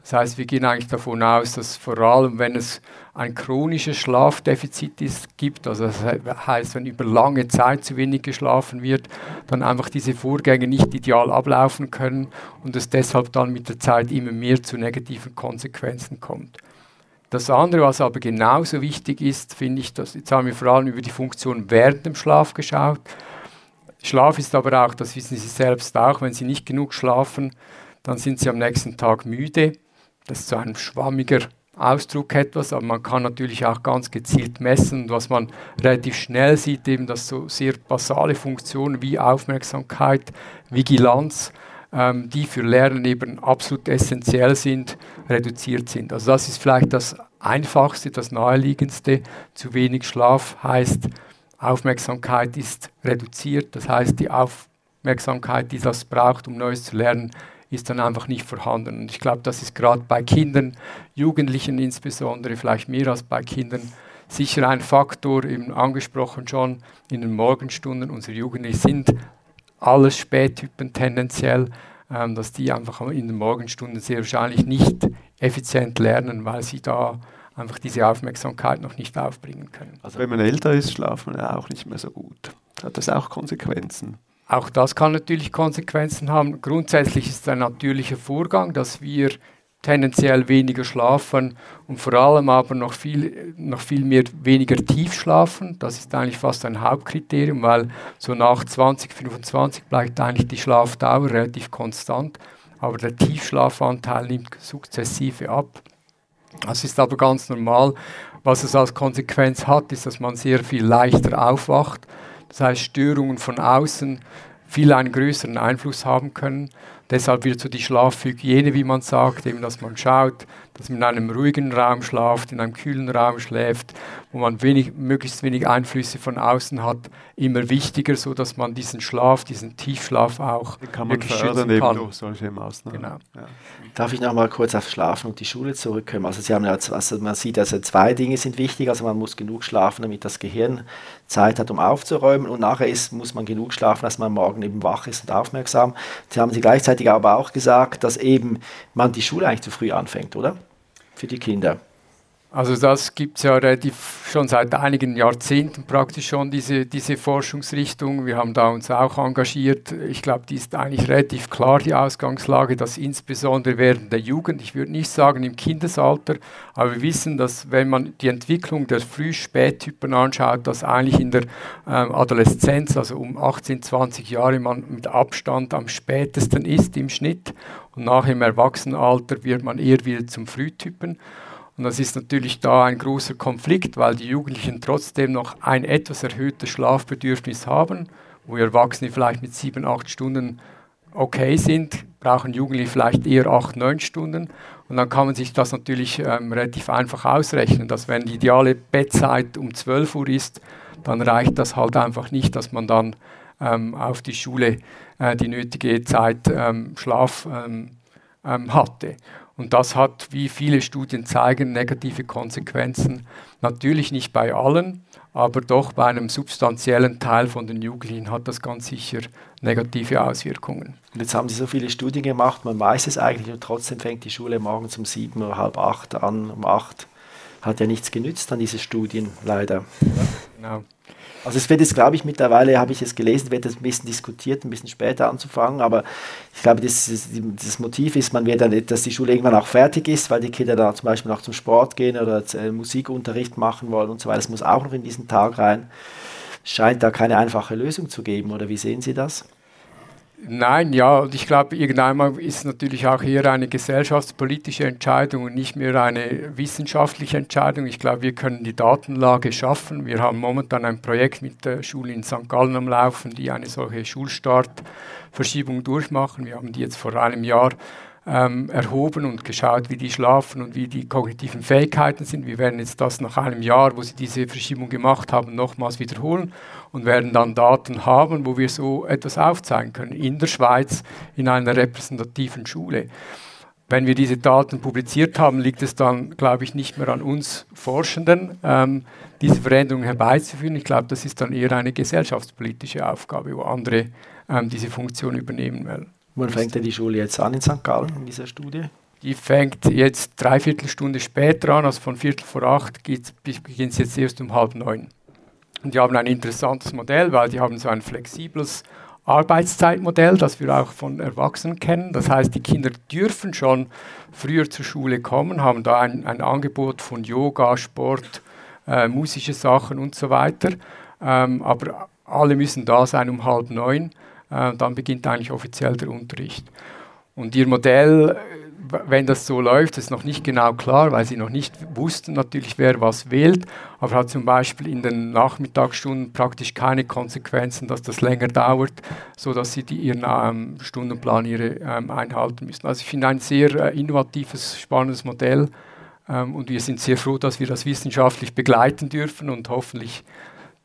Das heißt, wir gehen eigentlich davon aus, dass vor allem, wenn es ein chronisches Schlafdefizit ist, gibt, also das heißt, wenn über lange Zeit zu wenig geschlafen wird, dann einfach diese Vorgänge nicht ideal ablaufen können und es deshalb dann mit der Zeit immer mehr zu negativen Konsequenzen kommt. Das andere, was aber genauso wichtig ist, finde ich, dass jetzt haben wir vor allem über die Funktion während dem Schlaf geschaut. Schlaf ist aber auch, das wissen Sie selbst auch, wenn Sie nicht genug schlafen, dann sind Sie am nächsten Tag müde. Das ist so ein schwammiger Ausdruck etwas, aber man kann natürlich auch ganz gezielt messen. Und was man relativ schnell sieht, eben, dass so sehr basale Funktionen wie Aufmerksamkeit, Vigilanz, ähm, die für Lernen eben absolut essentiell sind, reduziert sind. Also das ist vielleicht das Einfachste, das Naheliegendste. Zu wenig Schlaf heißt, Aufmerksamkeit ist reduziert. Das heißt, die Aufmerksamkeit, die das braucht, um Neues zu lernen, ist dann einfach nicht vorhanden. Und ich glaube, das ist gerade bei Kindern, Jugendlichen insbesondere, vielleicht mehr als bei Kindern, sicher ein Faktor, eben angesprochen schon in den Morgenstunden. Unsere Jugendlichen sind alles Spättypen tendenziell, ähm, dass die einfach in den Morgenstunden sehr wahrscheinlich nicht effizient lernen, weil sie da einfach diese Aufmerksamkeit noch nicht aufbringen können. Also wenn man älter ist, schlaft man ja auch nicht mehr so gut. Hat das auch Konsequenzen? Auch das kann natürlich Konsequenzen haben. Grundsätzlich ist es ein natürlicher Vorgang, dass wir tendenziell weniger schlafen und vor allem aber noch viel, noch viel mehr weniger tief schlafen. Das ist eigentlich fast ein Hauptkriterium, weil so nach 20, 25 bleibt eigentlich die Schlafdauer relativ konstant, aber der Tiefschlafanteil nimmt sukzessive ab. Das ist aber ganz normal. Was es als Konsequenz hat, ist, dass man sehr viel leichter aufwacht. Das heißt, Störungen von außen viel einen größeren Einfluss haben können. Deshalb wird so die Schlafhygiene, wie man sagt, eben, dass man schaut, dass man in einem ruhigen Raum schlaft, in einem kühlen Raum schläft, wo man wenig, möglichst wenig Einflüsse von außen hat, immer wichtiger, so dass man diesen Schlaf, diesen Tiefschlaf auch Den kann man fördern kann. durch solche Maßnahmen. Genau. Ja. Darf ich noch mal kurz auf Schlafen und die Schule zurückkommen? Also Sie haben ja, also man sieht, also zwei Dinge sind wichtig. Also man muss genug schlafen, damit das Gehirn Zeit hat, um aufzuräumen, und nachher ist, muss man genug schlafen, dass man morgen eben wach ist und aufmerksam. Sie haben Sie gleichzeitig aber auch gesagt, dass eben man die Schule eigentlich zu früh anfängt, oder? für die Kinder? Also das gibt es ja relativ schon seit einigen Jahrzehnten praktisch schon, diese, diese Forschungsrichtung. Wir haben da uns auch engagiert. Ich glaube, die ist eigentlich relativ klar, die Ausgangslage, dass insbesondere während der Jugend, ich würde nicht sagen im Kindesalter, aber wir wissen, dass wenn man die Entwicklung der Früh-Spättypen anschaut, dass eigentlich in der ähm, Adoleszenz, also um 18, 20 Jahre, man mit Abstand am spätesten ist im Schnitt und nach im Erwachsenenalter wird man eher wieder zum Frühtypen. Und das ist natürlich da ein großer Konflikt, weil die Jugendlichen trotzdem noch ein etwas erhöhtes Schlafbedürfnis haben, wo Erwachsene vielleicht mit sieben, acht Stunden okay sind, brauchen Jugendliche vielleicht eher acht, neun Stunden. Und dann kann man sich das natürlich ähm, relativ einfach ausrechnen, dass wenn die ideale Bettzeit um 12 Uhr ist, dann reicht das halt einfach nicht, dass man dann ähm, auf die Schule äh, die nötige Zeit ähm, Schlaf ähm, ähm, hatte. Und das hat, wie viele Studien zeigen, negative Konsequenzen. Natürlich nicht bei allen, aber doch bei einem substanziellen Teil von den Jugendlichen hat das ganz sicher negative Auswirkungen. Und jetzt haben Sie so viele Studien gemacht, man weiß es eigentlich und trotzdem fängt die Schule morgens um sieben oder halb acht an, um acht. Hat ja nichts genützt an diese Studien, leider. Genau. Also es wird jetzt, glaube ich, mittlerweile, habe ich es gelesen, wird es ein bisschen diskutiert, ein bisschen später anzufangen, aber ich glaube, das, das Motiv ist, man wird dann, dass die Schule irgendwann auch fertig ist, weil die Kinder da zum Beispiel noch zum Sport gehen oder äh, Musikunterricht machen wollen und so weiter. Das muss auch noch in diesen Tag rein. Scheint da keine einfache Lösung zu geben, oder wie sehen Sie das? Nein, ja, und ich glaube, irgendwann ist natürlich auch hier eine gesellschaftspolitische Entscheidung und nicht mehr eine wissenschaftliche Entscheidung. Ich glaube, wir können die Datenlage schaffen. Wir haben momentan ein Projekt mit der Schule in St. Gallen am Laufen, die eine solche Schulstartverschiebung durchmachen. Wir haben die jetzt vor einem Jahr ähm, erhoben und geschaut, wie die schlafen und wie die kognitiven Fähigkeiten sind. Wir werden jetzt das nach einem Jahr, wo sie diese Verschiebung gemacht haben, nochmals wiederholen und werden dann Daten haben, wo wir so etwas aufzeigen können in der Schweiz in einer repräsentativen Schule. Wenn wir diese Daten publiziert haben, liegt es dann, glaube ich, nicht mehr an uns Forschenden, ähm, diese Veränderungen herbeizuführen. Ich glaube, das ist dann eher eine gesellschaftspolitische Aufgabe, wo andere ähm, diese Funktion übernehmen werden. Wann fängt denn die Schule jetzt an in St. Gallen, in dieser Studie? Die fängt jetzt dreiviertel Stunde später an, also von Viertel vor acht beginnt es jetzt erst um halb neun. Und die haben ein interessantes Modell, weil die haben so ein flexibles Arbeitszeitmodell, das wir auch von Erwachsenen kennen. Das heißt, die Kinder dürfen schon früher zur Schule kommen, haben da ein, ein Angebot von Yoga, Sport, äh, musische Sachen und so weiter. Ähm, aber alle müssen da sein um halb neun äh, dann beginnt eigentlich offiziell der Unterricht. Und ihr Modell, wenn das so läuft, ist noch nicht genau klar, weil sie noch nicht wussten natürlich, wer was wählt, aber hat zum Beispiel in den Nachmittagsstunden praktisch keine Konsequenzen, dass das länger dauert, sodass sie die, ihren ähm, Stundenplan ihre, ähm, einhalten müssen. Also ich finde ein sehr äh, innovatives, spannendes Modell ähm, und wir sind sehr froh, dass wir das wissenschaftlich begleiten dürfen und hoffentlich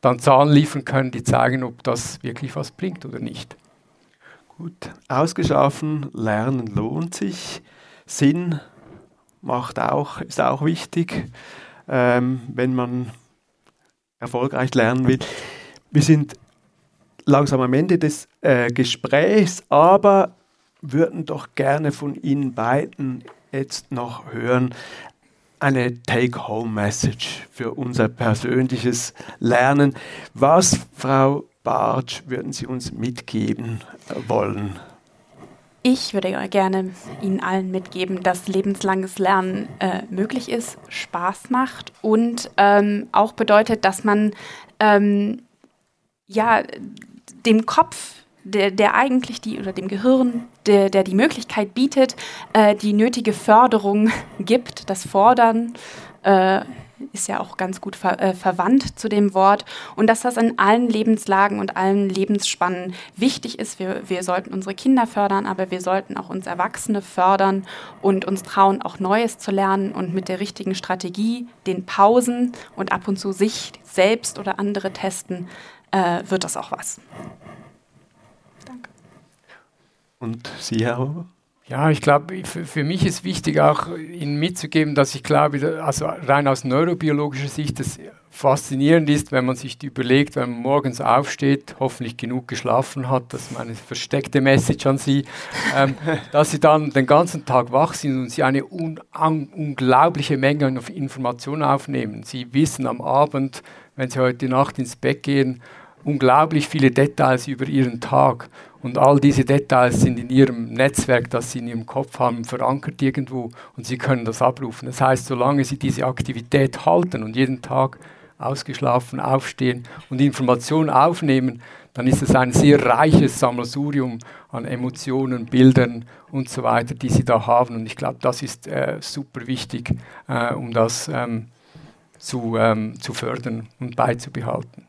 dann Zahlen liefern können, die zeigen, ob das wirklich was bringt oder nicht. Gut, ausgeschaffen, Lernen lohnt sich. Sinn macht auch, ist auch wichtig, ähm, wenn man erfolgreich lernen will. Wir sind langsam am Ende des äh, Gesprächs, aber würden doch gerne von Ihnen beiden jetzt noch hören, eine Take-Home-Message für unser persönliches Lernen. Was, Frau Bartsch, würden Sie uns mitgeben wollen? Ich würde gerne Ihnen allen mitgeben, dass lebenslanges Lernen äh, möglich ist, Spaß macht und ähm, auch bedeutet, dass man ähm, ja, dem Kopf der, der eigentlich die oder dem Gehirn, der, der die Möglichkeit bietet, äh, die nötige Förderung gibt. Das Fordern äh, ist ja auch ganz gut ver äh, verwandt zu dem Wort. Und dass das in allen Lebenslagen und allen Lebensspannen wichtig ist. Wir, wir sollten unsere Kinder fördern, aber wir sollten auch uns Erwachsene fördern und uns trauen, auch Neues zu lernen und mit der richtigen Strategie, den Pausen und ab und zu sich selbst oder andere testen, äh, wird das auch was. Und Sie, Herr Huber? Ja, ich glaube, für, mich ist wichtig auch Ihnen mitzugeben, dass ich glaube, also rein aus neurobiologischer Sicht, das faszinierend ist, wenn man sich überlegt, wenn man morgens aufsteht, hoffentlich genug geschlafen hat, das ist meine versteckte Message an Sie, ähm, dass Sie dann den ganzen Tag wach sind und Sie eine un unglaubliche Menge an Informationen aufnehmen. Sie wissen am Abend, wenn Sie heute Nacht ins Bett gehen, unglaublich viele Details über Ihren Tag. Und all diese Details sind in ihrem Netzwerk, das sie in ihrem Kopf haben, verankert irgendwo und sie können das abrufen. Das heißt, solange sie diese Aktivität halten und jeden Tag ausgeschlafen aufstehen und Informationen aufnehmen, dann ist es ein sehr reiches Sammelsurium an Emotionen, Bildern und so weiter, die sie da haben. Und ich glaube, das ist äh, super wichtig, äh, um das ähm, zu, ähm, zu fördern und beizubehalten.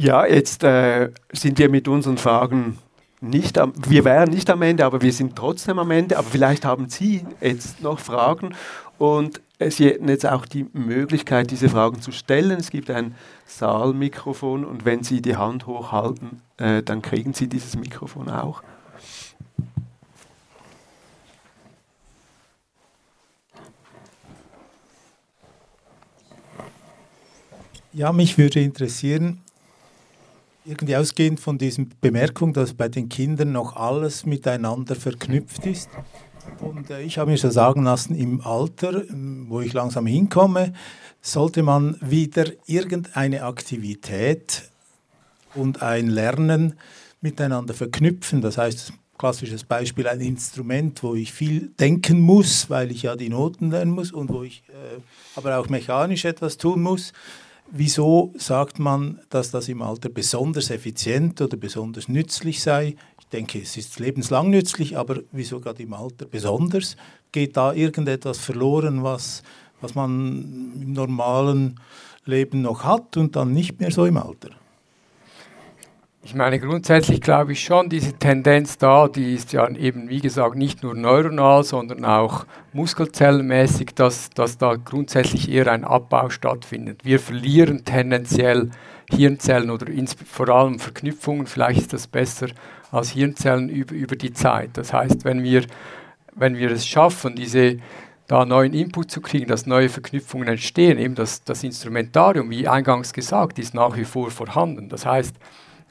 Ja, jetzt äh, sind wir mit unseren Fragen nicht am, wir wären nicht am Ende, aber wir sind trotzdem am Ende. Aber vielleicht haben Sie jetzt noch Fragen und Sie hätten jetzt auch die Möglichkeit, diese Fragen zu stellen. Es gibt ein Saalmikrofon und wenn Sie die Hand hochhalten, äh, dann kriegen Sie dieses Mikrofon auch. Ja, mich würde interessieren, irgendwie ausgehend von dieser Bemerkung, dass bei den Kindern noch alles miteinander verknüpft ist. Und äh, ich habe mir so sagen lassen, im Alter, ähm, wo ich langsam hinkomme, sollte man wieder irgendeine Aktivität und ein Lernen miteinander verknüpfen. Das heißt, klassisches Beispiel, ein Instrument, wo ich viel denken muss, weil ich ja die Noten lernen muss und wo ich äh, aber auch mechanisch etwas tun muss. Wieso sagt man, dass das im Alter besonders effizient oder besonders nützlich sei? Ich denke, es ist lebenslang nützlich, aber wieso gerade im Alter besonders? Geht da irgendetwas verloren, was, was man im normalen Leben noch hat und dann nicht mehr so im Alter? Ich meine, grundsätzlich glaube ich schon, diese Tendenz da, die ist ja eben, wie gesagt, nicht nur neuronal, sondern auch muskelzellenmäßig, dass, dass da grundsätzlich eher ein Abbau stattfindet. Wir verlieren tendenziell Hirnzellen oder vor allem Verknüpfungen, vielleicht ist das besser als Hirnzellen über, über die Zeit. Das heißt, wenn wir, wenn wir es schaffen, diese da neuen Input zu kriegen, dass neue Verknüpfungen entstehen, eben das, das Instrumentarium, wie eingangs gesagt, ist nach wie vor vorhanden. Das heißt,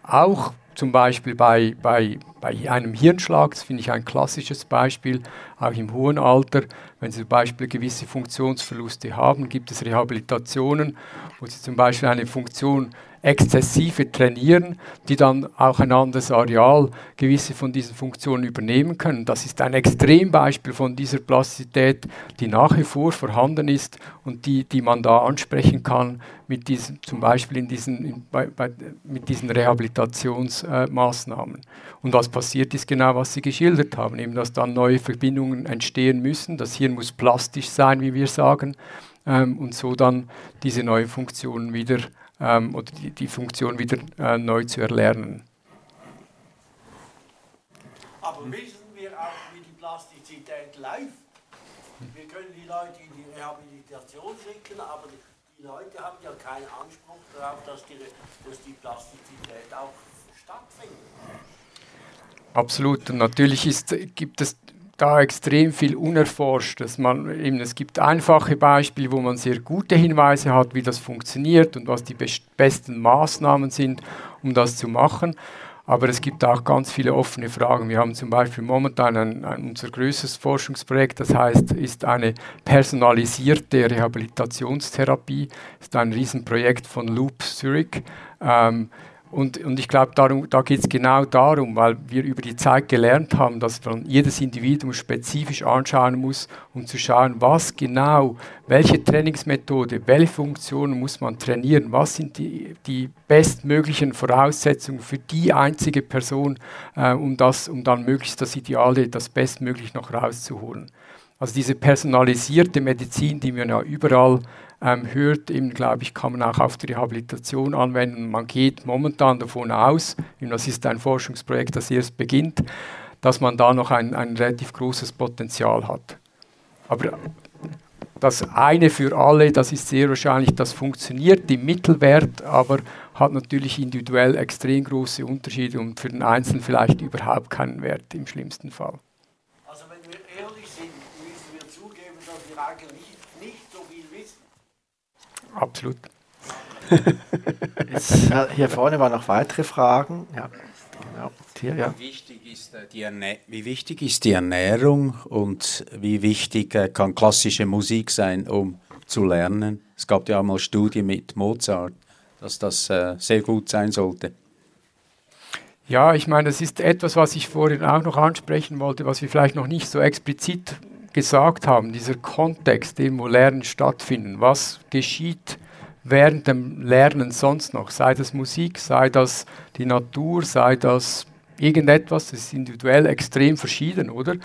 auch zum Beispiel bei, bei, bei einem Hirnschlag, das finde ich ein klassisches Beispiel, auch im hohen Alter, wenn Sie zum Beispiel gewisse Funktionsverluste haben, gibt es Rehabilitationen, wo Sie zum Beispiel eine Funktion exzessive trainieren, die dann auch ein anderes Areal gewisse von diesen Funktionen übernehmen können. Das ist ein Extrembeispiel von dieser Plastizität, die nach wie vor vorhanden ist und die, die man da ansprechen kann mit diesen, zum Beispiel in diesen, in, bei, bei, mit diesen Rehabilitationsmaßnahmen. Äh, und was passiert ist genau, was Sie geschildert haben, eben dass dann neue Verbindungen entstehen müssen. Das Hirn muss plastisch sein, wie wir sagen, ähm, und so dann diese neuen Funktionen wieder ähm, oder die, die, Funktion wieder äh, neu zu erlernen. Aber wissen wir auch, wie die Plastizität läuft? Wir können die Leute in die Rehabilitation schicken, aber die, Leute haben ja keinen Anspruch darauf, dass die, dass die Plastizität auch stattfindet. Absolut. Und natürlich ist, gibt es da extrem viel unerforscht. Dass man, eben, es gibt einfache Beispiele, wo man sehr gute Hinweise hat, wie das funktioniert und was die besten Maßnahmen sind, um das zu machen. Aber es gibt auch ganz viele offene Fragen. Wir haben zum Beispiel momentan ein, ein, unser größtes Forschungsprojekt, das heißt, ist eine personalisierte Rehabilitationstherapie. Das ist ein Riesenprojekt von Loop Zurich. Ähm, und, und ich glaube, da geht es genau darum, weil wir über die Zeit gelernt haben, dass man jedes Individuum spezifisch anschauen muss, um zu schauen, was genau, welche Trainingsmethode, welche Funktionen muss man trainieren, was sind die, die bestmöglichen Voraussetzungen für die einzige Person, äh, um, das, um dann möglichst das Ideale, das bestmöglich noch rauszuholen. Also diese personalisierte Medizin, die wir ja überall ähm, hört, eben, glaube ich, kann man auch auf die Rehabilitation anwenden. Man geht momentan davon aus, das ist ein Forschungsprojekt, das erst beginnt, dass man da noch ein, ein relativ großes Potenzial hat. Aber das eine für alle, das ist sehr wahrscheinlich, das funktioniert im Mittelwert, aber hat natürlich individuell extrem große Unterschiede und für den Einzelnen vielleicht überhaupt keinen Wert im schlimmsten Fall. Also wenn wir ehrlich sind, müssen wir zugeben, dass wir eigentlich Absolut. Jetzt, hier vorne waren noch weitere Fragen. Ja. Genau. Hier, ja. Wie, wichtig ist äh, die wie wichtig ist die Ernährung und wie wichtig äh, kann klassische Musik sein, um zu lernen? Es gab ja auch mal Studien mit Mozart, dass das äh, sehr gut sein sollte. Ja, ich meine, das ist etwas, was ich vorhin auch noch ansprechen wollte, was wir vielleicht noch nicht so explizit gesagt haben, dieser Kontext, in wo Lernen stattfindet, was geschieht während dem Lernen sonst noch, sei das Musik, sei das die Natur, sei das irgendetwas, das ist individuell extrem verschieden, oder?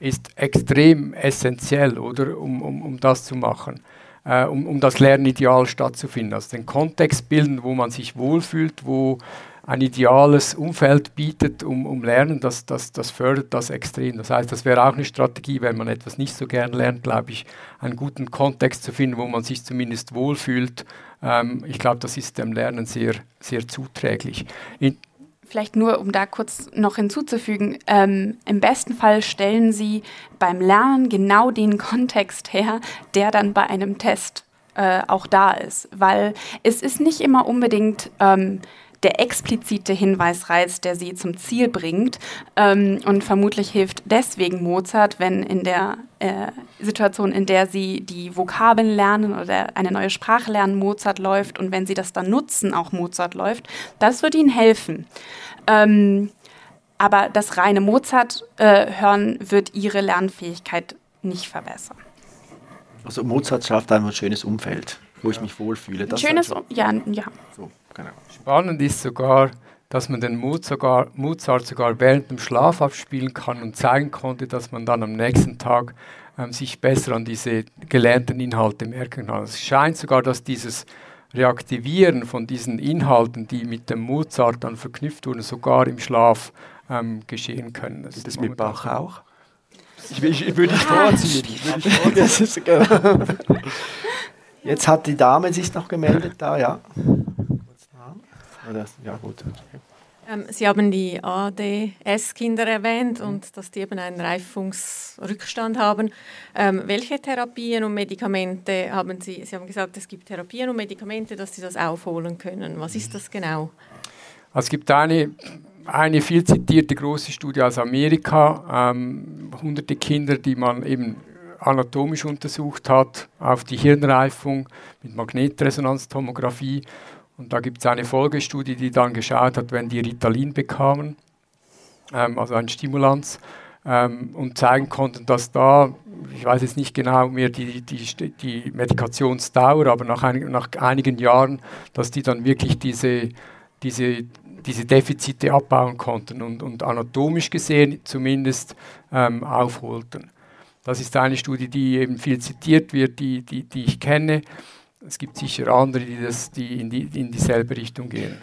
Ist extrem essentiell, oder? Um, um, um das zu machen, äh, um, um das Lernideal stattzufinden. Also den Kontext bilden, wo man sich wohlfühlt, wo ein ideales Umfeld bietet, um, um Lernen, das, das, das fördert das extrem. Das heißt, das wäre auch eine Strategie, wenn man etwas nicht so gern lernt, glaube ich, einen guten Kontext zu finden, wo man sich zumindest wohlfühlt. Ähm, ich glaube, das ist dem Lernen sehr, sehr zuträglich. In Vielleicht nur, um da kurz noch hinzuzufügen, ähm, im besten Fall stellen Sie beim Lernen genau den Kontext her, der dann bei einem Test äh, auch da ist. Weil es ist nicht immer unbedingt... Ähm, der explizite Hinweisreiz, der sie zum Ziel bringt. Ähm, und vermutlich hilft deswegen Mozart, wenn in der äh, Situation, in der sie die Vokabeln lernen oder eine neue Sprache lernen, Mozart läuft und wenn sie das dann nutzen, auch Mozart läuft, das wird ihnen helfen. Ähm, aber das reine Mozart-Hören äh, wird ihre Lernfähigkeit nicht verbessern. Also Mozart schafft einfach ein schönes Umfeld, wo ich mich wohlfühle. Das schönes, also, ja, ja. So, genau. Spannend ist sogar, dass man den Mozart sogar, während dem Schlaf abspielen kann und zeigen konnte, dass man dann am nächsten Tag ähm, sich besser an diese gelernten Inhalte merken kann. Es scheint sogar, dass dieses Reaktivieren von diesen Inhalten, die mit dem Mozart dann verknüpft wurden, sogar im Schlaf ähm, geschehen können. Das, das mit Bach auch? Ich, ich, ich würde dich vorziehen. Jetzt hat die Dame sich noch gemeldet da, ja. Ja, gut. Ähm, Sie haben die ADS-Kinder erwähnt und dass die eben einen Reifungsrückstand haben. Ähm, welche Therapien und Medikamente haben Sie? Sie haben gesagt, es gibt Therapien und Medikamente, dass Sie das aufholen können. Was ist das genau? Also es gibt eine, eine viel zitierte große Studie aus Amerika, ähm, hunderte Kinder, die man eben anatomisch untersucht hat auf die Hirnreifung mit Magnetresonanztomographie und da gibt es eine Folgestudie, die dann geschaut hat, wenn die Ritalin bekamen, ähm, also ein Stimulanz, ähm, und zeigen konnten, dass da, ich weiß jetzt nicht genau mehr die, die, die Medikationsdauer, aber nach, ein, nach einigen Jahren, dass die dann wirklich diese, diese, diese Defizite abbauen konnten und, und anatomisch gesehen zumindest ähm, aufholten. Das ist eine Studie, die eben viel zitiert wird, die, die, die ich kenne. Es gibt sicher andere, die, das, die in, die in dieselbe Richtung gehen.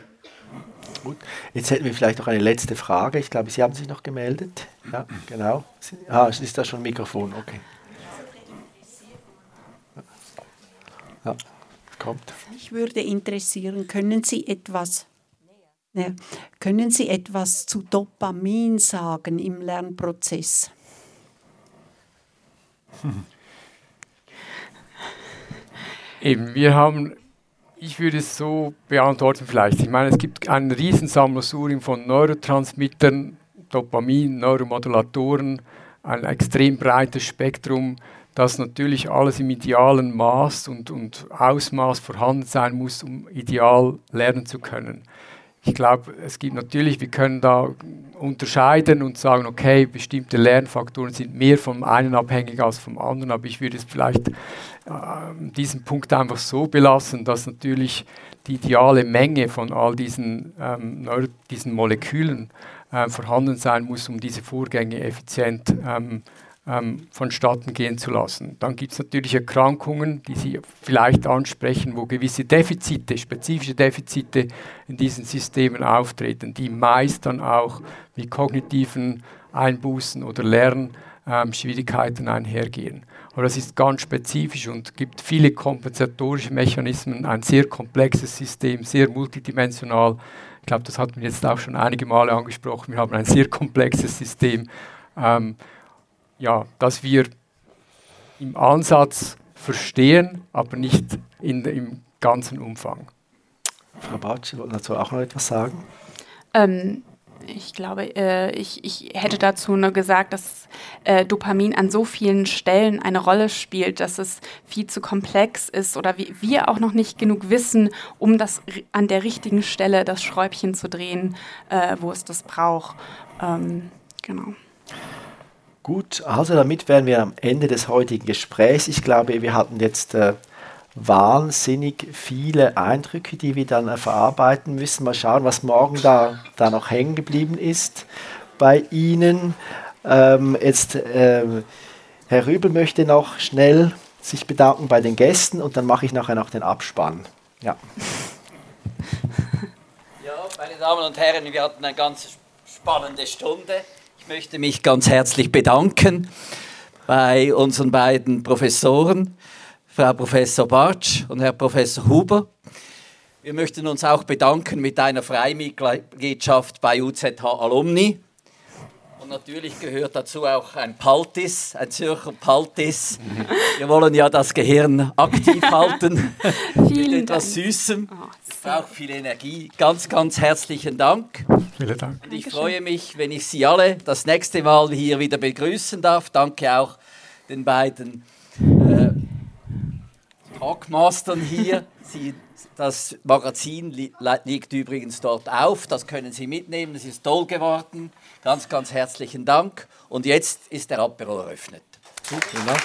Gut. Jetzt hätten wir vielleicht noch eine letzte Frage. Ich glaube, Sie haben sich noch gemeldet. Ja, genau. Ah, ist da schon ein Mikrofon? Okay. Ja, kommt. Ich würde interessieren, können Sie etwas, ne, können Sie etwas zu Dopamin sagen im Lernprozess? Hm. Eben, wir haben, ich würde es so beantworten vielleicht. Ich meine, es gibt ein Riesensammelsurium von Neurotransmittern, Dopamin, Neuromodulatoren, ein extrem breites Spektrum, das natürlich alles im idealen Maß und, und Ausmaß vorhanden sein muss, um ideal lernen zu können. Ich glaube, es gibt natürlich, wir können da unterscheiden und sagen, okay, bestimmte Lernfaktoren sind mehr vom einen abhängig als vom anderen, aber ich würde es vielleicht äh, diesen Punkt einfach so belassen, dass natürlich die ideale Menge von all diesen, ähm, diesen Molekülen äh, vorhanden sein muss, um diese Vorgänge effizient ähm, ähm, vonstatten gehen zu lassen. Dann gibt es natürlich Erkrankungen, die Sie vielleicht ansprechen, wo gewisse Defizite, spezifische Defizite in diesen Systemen auftreten, die meist dann auch mit kognitiven Einbußen oder Lernschwierigkeiten ähm, einhergehen. Aber das ist ganz spezifisch und gibt viele kompensatorische Mechanismen, ein sehr komplexes System, sehr multidimensional. Ich glaube, das hatten wir jetzt auch schon einige Male angesprochen. Wir haben ein sehr komplexes System. Ähm, ja, dass wir im Ansatz verstehen, aber nicht in, im ganzen Umfang. Frau Bartsch, Sie wollten dazu auch noch etwas sagen? Ähm, ich glaube, äh, ich, ich hätte dazu nur gesagt, dass äh, Dopamin an so vielen Stellen eine Rolle spielt, dass es viel zu komplex ist oder wie, wir auch noch nicht genug wissen, um das an der richtigen Stelle das Schräubchen zu drehen, äh, wo es das braucht. Ähm, genau. Gut, also damit wären wir am Ende des heutigen Gesprächs. Ich glaube, wir hatten jetzt äh, wahnsinnig viele Eindrücke, die wir dann äh, verarbeiten müssen. Mal schauen, was morgen da, da noch hängen geblieben ist bei Ihnen. Ähm, jetzt, ähm, Herr Rübel möchte noch schnell sich bedanken bei den Gästen und dann mache ich nachher noch den Abspann. Ja. Ja, meine Damen und Herren, wir hatten eine ganz spannende Stunde. Ich möchte mich ganz herzlich bedanken bei unseren beiden Professoren, Frau Professor Bartsch und Herr Professor Huber. Wir möchten uns auch bedanken mit einer Freimitgliedschaft bei UZH Alumni. Und natürlich gehört dazu auch ein Paltis, ein Zürcher Paltis. Wir wollen ja das Gehirn aktiv halten mit etwas Süßem. Oh, braucht viel Energie. Ganz, ganz herzlichen Dank. Vielen Dank. Und ich freue mich, wenn ich Sie alle das nächste Mal hier wieder begrüßen darf. Danke auch den beiden äh, Talkmastern hier. Sie, das Magazin li liegt übrigens dort auf. Das können Sie mitnehmen. Es ist toll geworden. Ganz, ganz herzlichen Dank. Und jetzt ist der Apero eröffnet. Super?